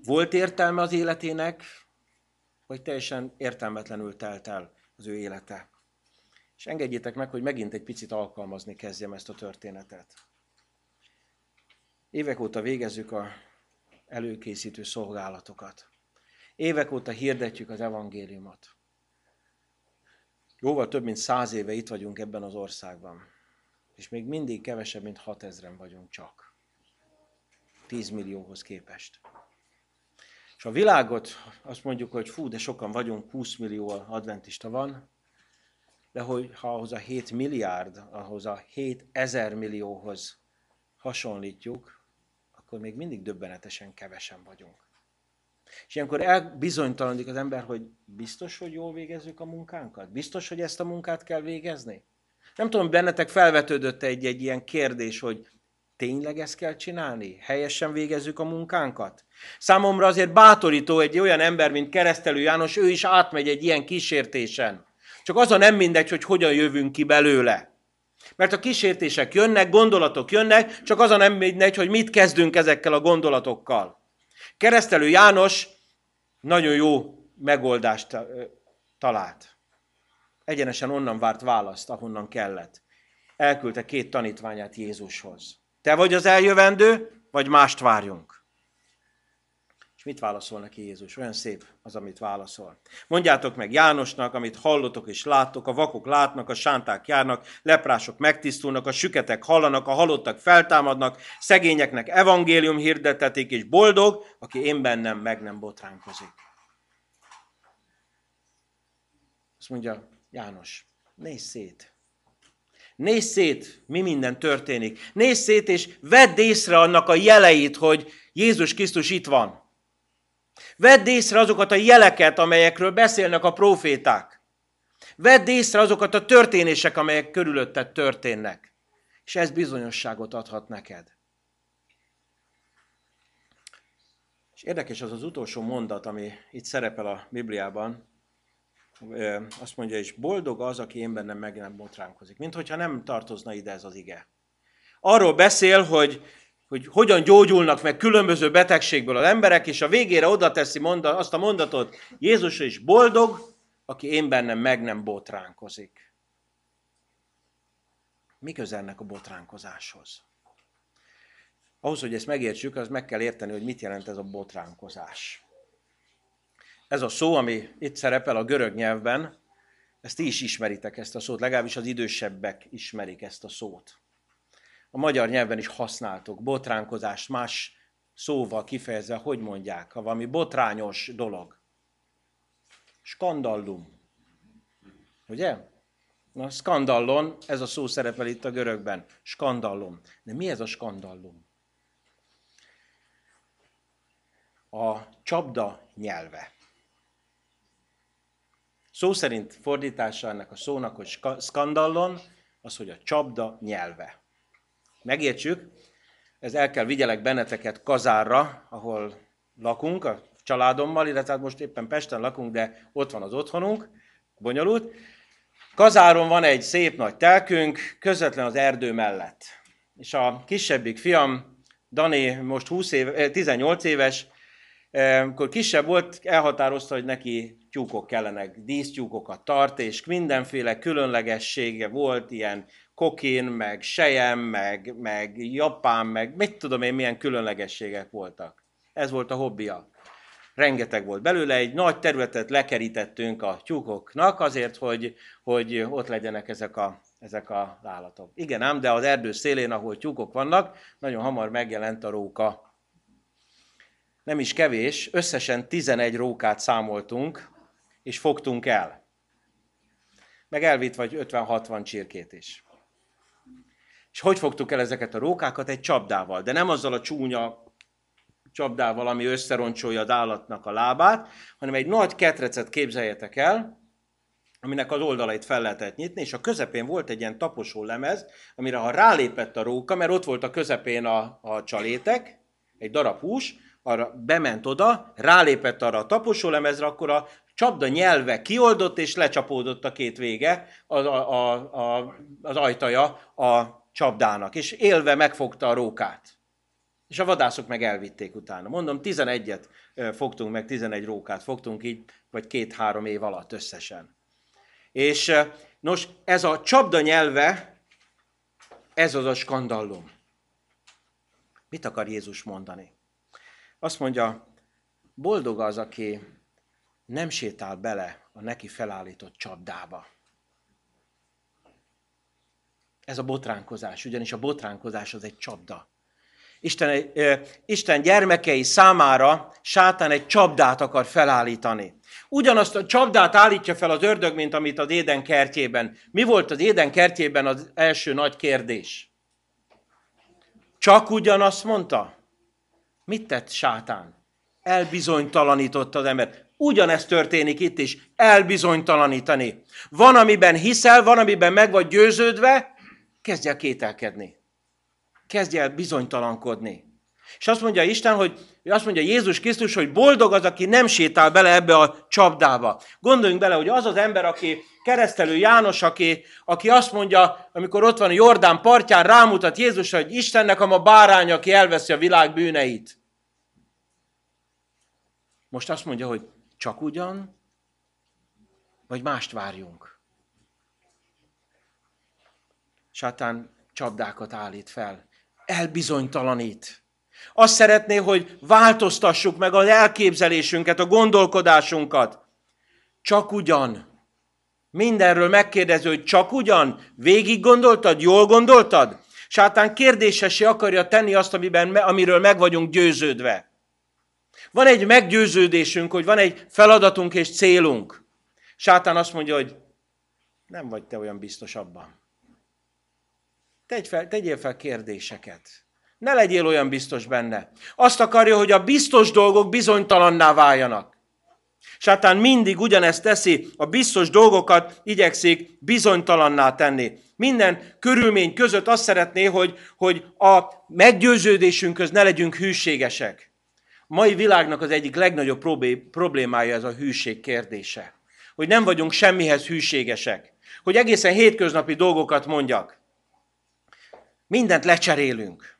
Volt értelme az életének, vagy teljesen értelmetlenül telt el az ő élete? És engedjétek meg, hogy megint egy picit alkalmazni kezdjem ezt a történetet. Évek óta végezzük a előkészítő szolgálatokat. Évek óta hirdetjük az evangéliumot. Jóval több mint száz éve itt vagyunk ebben az országban. És még mindig kevesebb, mint 6000-en vagyunk csak. 10 millióhoz képest. És a világot azt mondjuk, hogy fú, de sokan vagyunk, 20 millió adventista van, de hogy ha ahhoz a 7 milliárd, ahhoz a 7 ezer millióhoz hasonlítjuk, akkor még mindig döbbenetesen kevesen vagyunk. És ilyenkor elbizonytalanodik az ember, hogy biztos, hogy jól végezzük a munkánkat? Biztos, hogy ezt a munkát kell végezni? Nem tudom, bennetek felvetődött egy-egy ilyen kérdés, hogy tényleg ezt kell csinálni? Helyesen végezzük a munkánkat? Számomra azért bátorító egy olyan ember, mint Keresztelő János, ő is átmegy egy ilyen kísértésen. Csak az a nem mindegy, hogy hogyan jövünk ki belőle. Mert a kísértések jönnek, gondolatok jönnek, csak az a nem mindegy, hogy mit kezdünk ezekkel a gondolatokkal. Keresztelő János nagyon jó megoldást talált. Egyenesen onnan várt választ, ahonnan kellett. Elküldte két tanítványát Jézushoz. Te vagy az eljövendő, vagy mást várjunk? És mit válaszol neki Jézus? Olyan szép az, amit válaszol. Mondjátok meg Jánosnak, amit hallotok és láttok, a vakok látnak, a sánták járnak, leprások megtisztulnak, a süketek hallanak, a halottak feltámadnak, szegényeknek evangélium hirdetetik, és boldog, aki én bennem meg nem botránkozik. Azt mondja János, nézz szét. Nézz szét, mi minden történik. Nézz szét, és vedd észre annak a jeleit, hogy Jézus Krisztus itt van. Vedd észre azokat a jeleket, amelyekről beszélnek a proféták. Vedd észre azokat a történések, amelyek körülötted történnek. És ez bizonyosságot adhat neked. És érdekes az az utolsó mondat, ami itt szerepel a Bibliában. Azt mondja, és boldog az, aki én bennem meg nem botránkozik. Mint hogyha nem tartozna ide ez az ige. Arról beszél, hogy hogy hogyan gyógyulnak meg különböző betegségből az emberek, és a végére oda teszi mondat, azt a mondatot, Jézus is boldog, aki én bennem meg nem botránkozik. Mi közelnek a botránkozáshoz? Ahhoz, hogy ezt megértsük, az meg kell érteni, hogy mit jelent ez a botránkozás. Ez a szó, ami itt szerepel a görög nyelvben, ezt ti is ismeritek ezt a szót, legalábbis az idősebbek ismerik ezt a szót a magyar nyelven is használtok, botránkozást más szóval kifejezve, hogy mondják, ha valami botrányos dolog. Skandallum. Ugye? Na, skandallon, ez a szó szerepel itt a görögben. Skandallum. De mi ez a skandallum? A csapda nyelve. Szó szerint fordítása ennek a szónak, hogy skandallon, az, hogy a csapda nyelve. Megértsük, ez el kell vigyelek benneteket Kazárra, ahol lakunk, a családommal, illetve hát most éppen Pesten lakunk, de ott van az otthonunk, bonyolult. Kazáron van egy szép nagy telkünk, közvetlen az erdő mellett. És a kisebbik fiam, Dani, most 20 éve, 18 éves, amikor kisebb volt, elhatározta, hogy neki tyúkok kellenek, dísztyúkokat tart, és mindenféle különlegessége volt, ilyen kokin, meg sejem, meg, meg japán, meg mit tudom én, milyen különlegességek voltak. Ez volt a hobbija. Rengeteg volt belőle, egy nagy területet lekerítettünk a tyúkoknak azért, hogy, hogy ott legyenek ezek a, ezek a állatok. Igen ám, de az erdő szélén, ahol tyúkok vannak, nagyon hamar megjelent a róka. Nem is kevés, összesen 11 rókát számoltunk, és fogtunk el. Meg elvitt vagy 50-60 csirkét is. És hogy fogtuk el ezeket a rókákat? Egy csapdával, de nem azzal a csúnya csapdával, ami összeroncsolja az állatnak a lábát, hanem egy nagy ketrecet képzeljetek el, aminek az oldalait fel lehetett nyitni, és a közepén volt egy ilyen taposó lemez, amire ha rálépett a róka, mert ott volt a közepén a, a csalétek, egy darab hús, arra bement oda, rálépett arra a taposó lemezre, akkor a csapda nyelve kioldott, és lecsapódott a két vége, az, a, a, a, az ajtaja a csapdának, és élve megfogta a rókát. És a vadászok meg elvitték utána. Mondom, 11-et fogtunk meg, 11 rókát fogtunk így, vagy két-három év alatt összesen. És nos, ez a csapda nyelve, ez az a skandallum. Mit akar Jézus mondani? Azt mondja, boldog az, aki nem sétál bele a neki felállított csapdába. Ez a botránkozás, ugyanis a botránkozás az egy csapda. Isten, Isten gyermekei számára sátán egy csapdát akar felállítani. Ugyanazt a csapdát állítja fel az ördög, mint amit az Éden kertjében. Mi volt az Éden kertjében az első nagy kérdés? Csak ugyanazt mondta? Mit tett sátán? Elbizonytalanította az ember. Ugyanezt történik itt is, elbizonytalanítani. Van, amiben hiszel, van, amiben meg vagy győződve, kezdj el kételkedni. Kezdj el bizonytalankodni. És azt mondja Isten, hogy azt mondja Jézus Krisztus, hogy boldog az, aki nem sétál bele ebbe a csapdába. Gondoljunk bele, hogy az az ember, aki keresztelő János, aki, aki azt mondja, amikor ott van a Jordán partján, rámutat Jézus, hogy Istennek a bárány, aki elveszi a világ bűneit. Most azt mondja, hogy csak ugyan, vagy mást várjunk. Sátán csapdákat állít fel, elbizonytalanít. Azt szeretné, hogy változtassuk meg az elképzelésünket, a gondolkodásunkat. Csak ugyan. Mindenről megkérdező, hogy csak ugyan. Végig gondoltad? Jól gondoltad? Sátán kérdésesé akarja tenni azt, amiben, amiről meg vagyunk győződve. Van egy meggyőződésünk, hogy van egy feladatunk és célunk. Sátán azt mondja, hogy nem vagy te olyan biztos abban. Tegy fel, tegyél fel kérdéseket. Ne legyél olyan biztos benne. Azt akarja, hogy a biztos dolgok bizonytalanná váljanak. Sátán mindig ugyanezt teszi, a biztos dolgokat igyekszik bizonytalanná tenni. Minden körülmény között azt szeretné, hogy, hogy a meggyőződésünkhöz ne legyünk hűségesek. A mai világnak az egyik legnagyobb problémája ez a hűség kérdése. Hogy nem vagyunk semmihez hűségesek. Hogy egészen hétköznapi dolgokat mondjak. Mindent lecserélünk.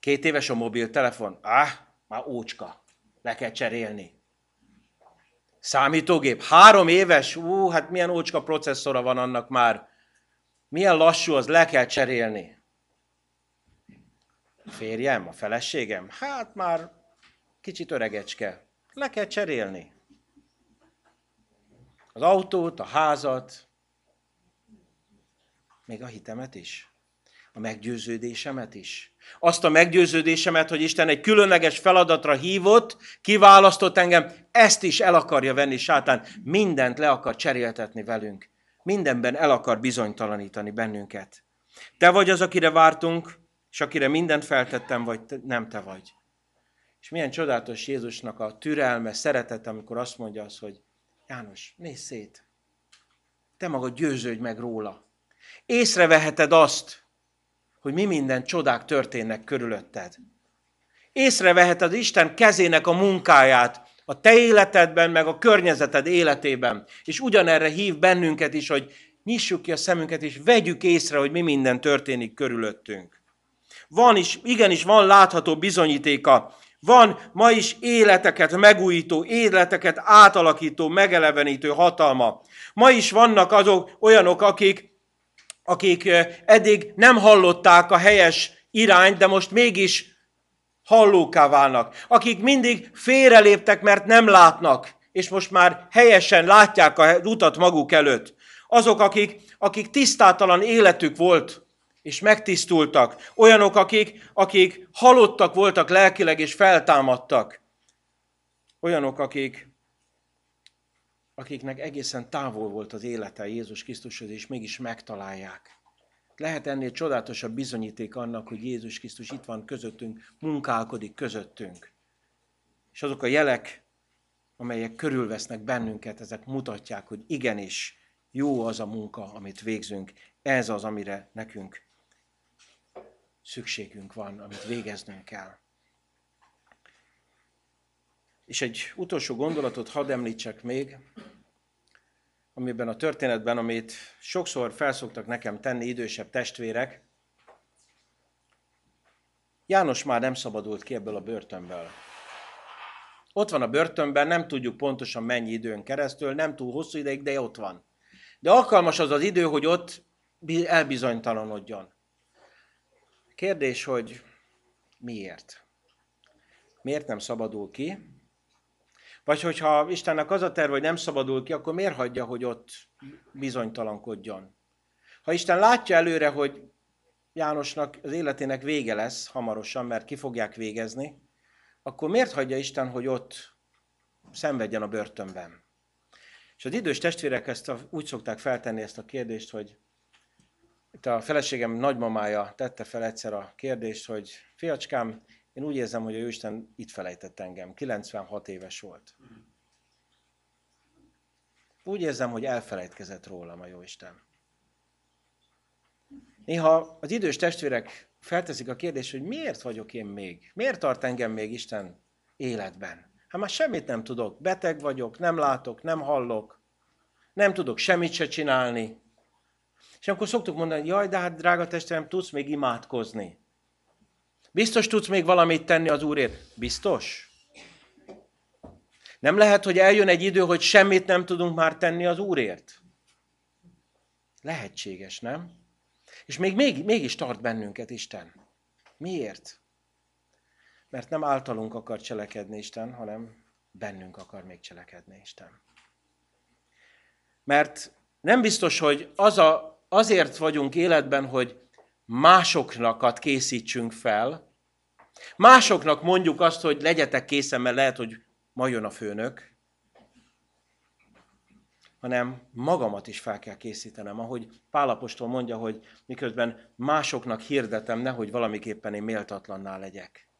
Két éves a mobiltelefon? Ah, már ócska. Le kell cserélni. Számítógép? Három éves? Ú, hát milyen ócska processzora van annak már. Milyen lassú, az le kell cserélni. Férjem, a feleségem? Hát már kicsit öregecske. Le kell cserélni. Az autót, a házat, még a hitemet is. A meggyőződésemet is. Azt a meggyőződésemet, hogy Isten egy különleges feladatra hívott, kiválasztott engem, ezt is el akarja venni sátán. Mindent le akar cseréltetni velünk. Mindenben el akar bizonytalanítani bennünket. Te vagy az, akire vártunk, és akire mindent feltettem, vagy te, nem te vagy. És milyen csodálatos Jézusnak a türelme, szeretete, amikor azt mondja az, hogy János, nézz szét. Te magad győződj meg róla. Észreveheted azt, hogy mi minden csodák történnek körülötted. Észreveheted Isten kezének a munkáját a te életedben, meg a környezeted életében. És ugyanerre hív bennünket is, hogy nyissuk ki a szemünket, és vegyük észre, hogy mi minden történik körülöttünk. Van is, igenis van látható bizonyítéka. Van ma is életeket megújító, életeket átalakító, megelevenítő hatalma. Ma is vannak azok olyanok, akik akik eddig nem hallották a helyes irányt, de most mégis hallóká válnak. Akik mindig félreléptek, mert nem látnak, és most már helyesen látják a utat maguk előtt. Azok, akik, akik tisztátalan életük volt, és megtisztultak. Olyanok, akik, akik halottak voltak lelkileg, és feltámadtak. Olyanok, akik akiknek egészen távol volt az élete Jézus Krisztushoz, és mégis megtalálják. Lehet ennél csodálatosabb bizonyíték annak, hogy Jézus Krisztus itt van közöttünk, munkálkodik közöttünk. És azok a jelek, amelyek körülvesznek bennünket, ezek mutatják, hogy igenis jó az a munka, amit végzünk. Ez az, amire nekünk szükségünk van, amit végeznünk kell. És egy utolsó gondolatot hadd említsek még, amiben a történetben, amit sokszor felszoktak nekem tenni idősebb testvérek, János már nem szabadult ki ebből a börtönből. Ott van a börtönben, nem tudjuk pontosan mennyi időn keresztül, nem túl hosszú ideig, de ott van. De alkalmas az az idő, hogy ott elbizonytalanodjon. Kérdés, hogy miért? Miért nem szabadul ki? Vagy hogyha Istennek az a terv, hogy nem szabadul ki, akkor miért hagyja, hogy ott bizonytalankodjon? Ha Isten látja előre, hogy Jánosnak az életének vége lesz hamarosan, mert ki fogják végezni, akkor miért hagyja Isten, hogy ott szenvedjen a börtönben? És az idős testvérek ezt a, úgy szokták feltenni ezt a kérdést, hogy itt a feleségem nagymamája tette fel egyszer a kérdést, hogy fiacskám, én úgy érzem, hogy a Jóisten itt felejtett engem. 96 éves volt. Úgy érzem, hogy elfelejtkezett rólam a Jóisten. Néha az idős testvérek felteszik a kérdést, hogy miért vagyok én még? Miért tart engem még Isten életben? Hát már semmit nem tudok. Beteg vagyok, nem látok, nem hallok, nem tudok semmit se csinálni. És akkor szoktuk mondani, jaj, de hát drága testvérem, tudsz még imádkozni. Biztos tudsz még valamit tenni az Úrért? Biztos? Nem lehet, hogy eljön egy idő, hogy semmit nem tudunk már tenni az Úrért? Lehetséges, nem? És még, még mégis tart bennünket Isten. Miért? Mert nem általunk akar cselekedni Isten, hanem bennünk akar még cselekedni Isten. Mert nem biztos, hogy az a, azért vagyunk életben, hogy másoknakat készítsünk fel, másoknak mondjuk azt, hogy legyetek készen, mert lehet, hogy ma jön a főnök, hanem magamat is fel kell készítenem. Ahogy Pálapostól mondja, hogy miközben másoknak hirdetem, nehogy valamiképpen én méltatlanná legyek.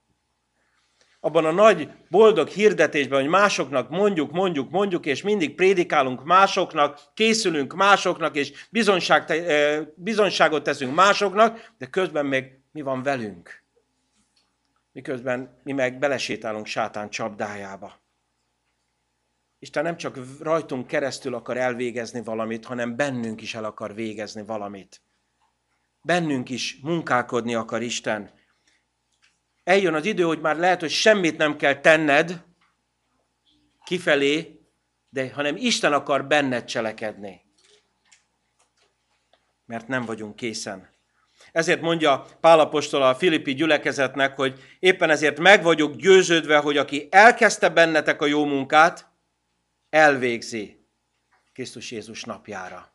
Abban a nagy boldog hirdetésben, hogy másoknak mondjuk, mondjuk, mondjuk, és mindig prédikálunk másoknak, készülünk másoknak, és bizonság, bizonságot teszünk másoknak, de közben még mi van velünk? Miközben mi meg belesétálunk sátán csapdájába. Isten nem csak rajtunk keresztül akar elvégezni valamit, hanem bennünk is el akar végezni valamit. Bennünk is munkálkodni akar Isten. Eljön az idő, hogy már lehet, hogy semmit nem kell tenned kifelé, de hanem Isten akar benned cselekedni. Mert nem vagyunk készen. Ezért mondja Pálapostól a Filippi gyülekezetnek, hogy éppen ezért meg vagyok győződve, hogy aki elkezdte bennetek a jó munkát, elvégzi Krisztus Jézus napjára.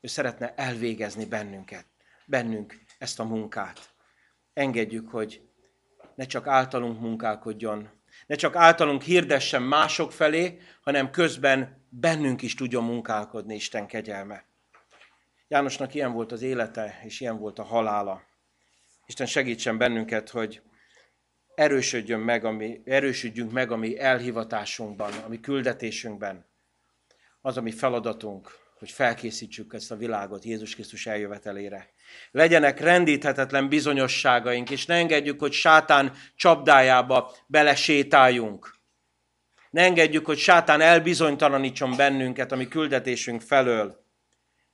Ő szeretne elvégezni bennünket, bennünk ezt a munkát. Engedjük, hogy ne csak általunk munkálkodjon, ne csak általunk hirdessen mások felé, hanem közben bennünk is tudjon munkálkodni Isten kegyelme. Jánosnak ilyen volt az élete, és ilyen volt a halála. Isten segítsen bennünket, hogy erősödjön meg, ami, erősödjünk meg a mi elhivatásunkban, a mi küldetésünkben. Az a mi feladatunk, hogy felkészítsük ezt a világot Jézus Krisztus eljövetelére. Legyenek rendíthetetlen bizonyosságaink, és ne engedjük, hogy sátán csapdájába belesétáljunk. Ne engedjük, hogy sátán elbizonytalanítson bennünket a mi küldetésünk felől.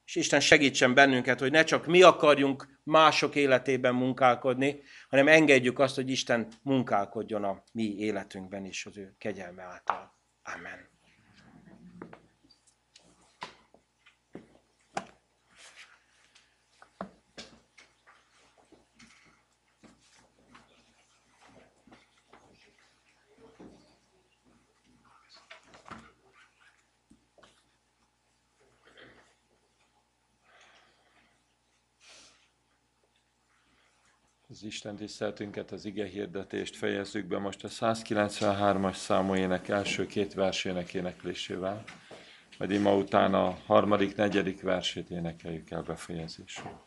És Isten segítsen bennünket, hogy ne csak mi akarjunk mások életében munkálkodni, hanem engedjük azt, hogy Isten munkálkodjon a mi életünkben is az ő kegyelme által. Amen. Isten tiszteltünket, az ige hirdetést fejezzük be most a 193-as számú ének első két versének éneklésével, majd ima után a harmadik, negyedik versét énekeljük el befejezésül.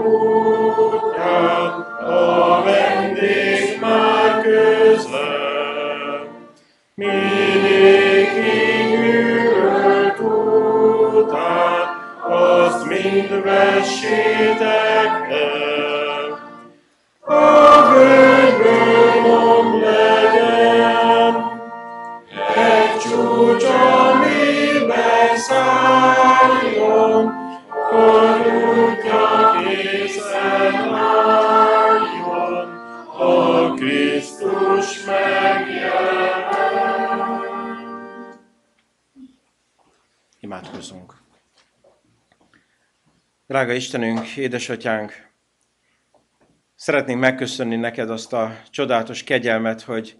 Lord. Drága Istenünk, édesatyánk, szeretnénk megköszönni neked azt a csodálatos kegyelmet, hogy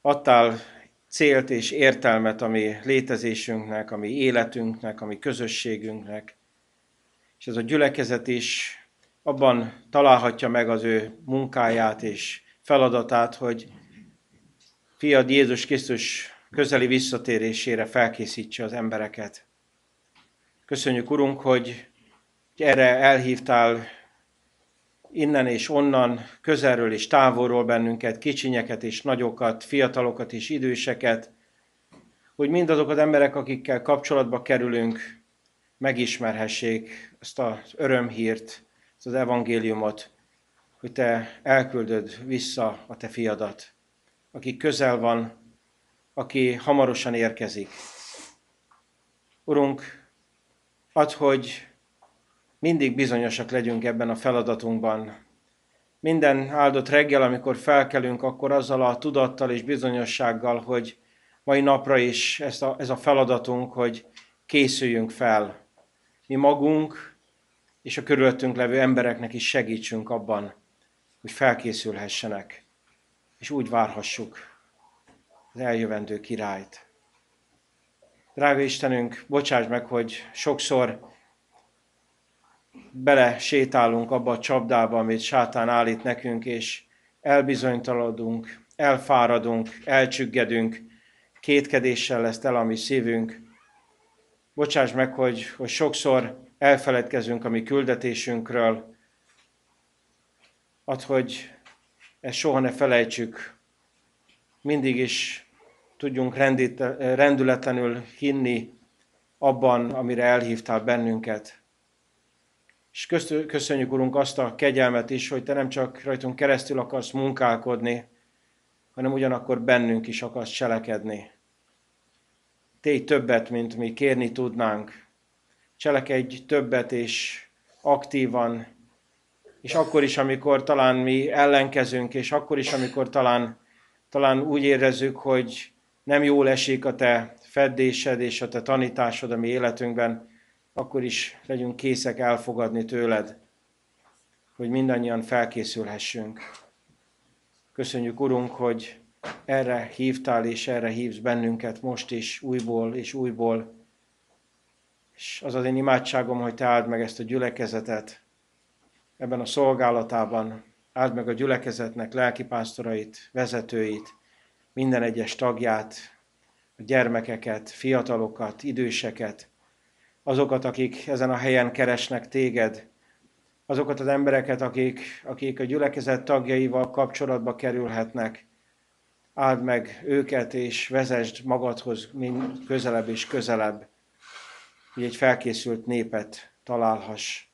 adtál célt és értelmet a mi létezésünknek, a mi életünknek, a mi közösségünknek. És ez a gyülekezet is abban találhatja meg az ő munkáját és feladatát, hogy fiad Jézus Krisztus közeli visszatérésére felkészítse az embereket. Köszönjük, Urunk, hogy erre elhívtál innen és onnan, közelről és távolról bennünket, kicsinyeket és nagyokat, fiatalokat és időseket, hogy mindazok az emberek, akikkel kapcsolatba kerülünk, megismerhessék ezt az örömhírt, ezt az evangéliumot, hogy te elküldöd vissza a te fiadat, aki közel van, aki hamarosan érkezik. Urunk, add, hogy mindig bizonyosak legyünk ebben a feladatunkban. Minden áldott reggel, amikor felkelünk, akkor azzal a tudattal és bizonyossággal, hogy mai napra is ez a, ez a feladatunk, hogy készüljünk fel. Mi magunk és a körülöttünk levő embereknek is segítsünk abban, hogy felkészülhessenek, és úgy várhassuk az eljövendő királyt. Drága Istenünk, bocsáss meg, hogy sokszor bele sétálunk abba a csapdába, amit sátán állít nekünk, és elbizonytalanodunk, elfáradunk, elcsüggedünk, kétkedéssel lesz el a mi szívünk. Bocsáss meg, hogy, hogy sokszor elfeledkezünk a mi küldetésünkről. Add, hogy ezt soha ne felejtsük, mindig is tudjunk rendületlenül hinni abban, amire elhívtál bennünket. És köszönjük, Urunk, azt a kegyelmet is, hogy Te nem csak rajtunk keresztül akarsz munkálkodni, hanem ugyanakkor bennünk is akarsz cselekedni. Tégy többet, mint mi kérni tudnánk. Cselekedj többet és aktívan, és akkor is, amikor talán mi ellenkezünk, és akkor is, amikor talán, talán úgy érezzük, hogy nem jól esik a Te feddésed és a Te tanításod a mi életünkben, akkor is legyünk készek elfogadni tőled, hogy mindannyian felkészülhessünk. Köszönjük, Urunk, hogy erre hívtál és erre hívsz bennünket most is újból és újból. És az az én imádságom, hogy te áld meg ezt a gyülekezetet ebben a szolgálatában, áld meg a gyülekezetnek lelkipásztorait, vezetőit, minden egyes tagját, a gyermekeket, fiatalokat, időseket, azokat, akik ezen a helyen keresnek téged, azokat az embereket, akik, akik a gyülekezet tagjaival kapcsolatba kerülhetnek. Áld meg őket, és vezesd magadhoz mind közelebb és közelebb, hogy egy felkészült népet találhass.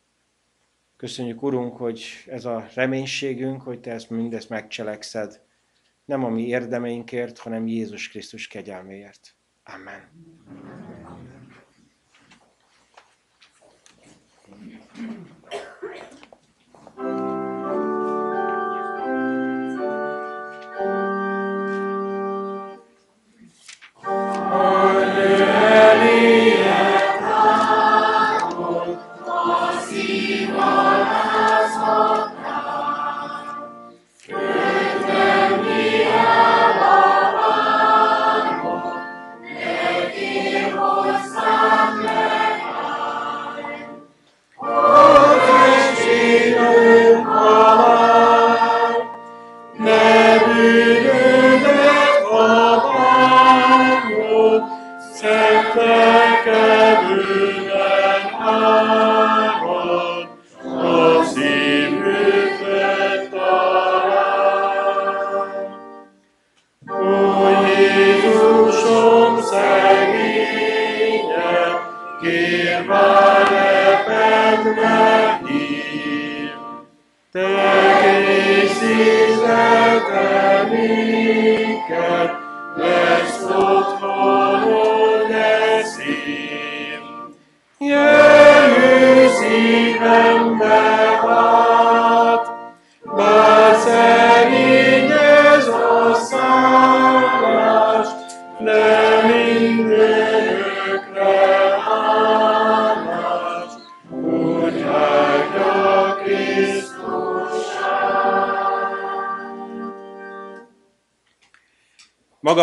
Köszönjük, Urunk, hogy ez a reménységünk, hogy Te ezt mindezt megcselekszed. Nem a mi érdemeinkért, hanem Jézus Krisztus kegyelméért. Amen. Viva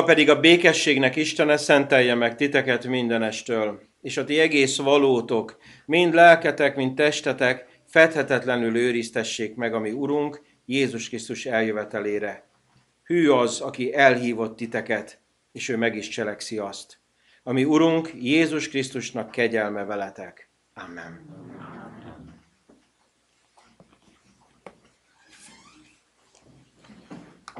pedig a békességnek Istene szentelje meg titeket mindenestől, és a ti egész valótok, mind lelketek, mind testetek, fedhetetlenül őriztessék meg a mi Urunk Jézus Krisztus eljövetelére. Hű az, aki elhívott titeket, és ő meg is cselekszi azt. Ami Urunk Jézus Krisztusnak kegyelme veletek. Amen.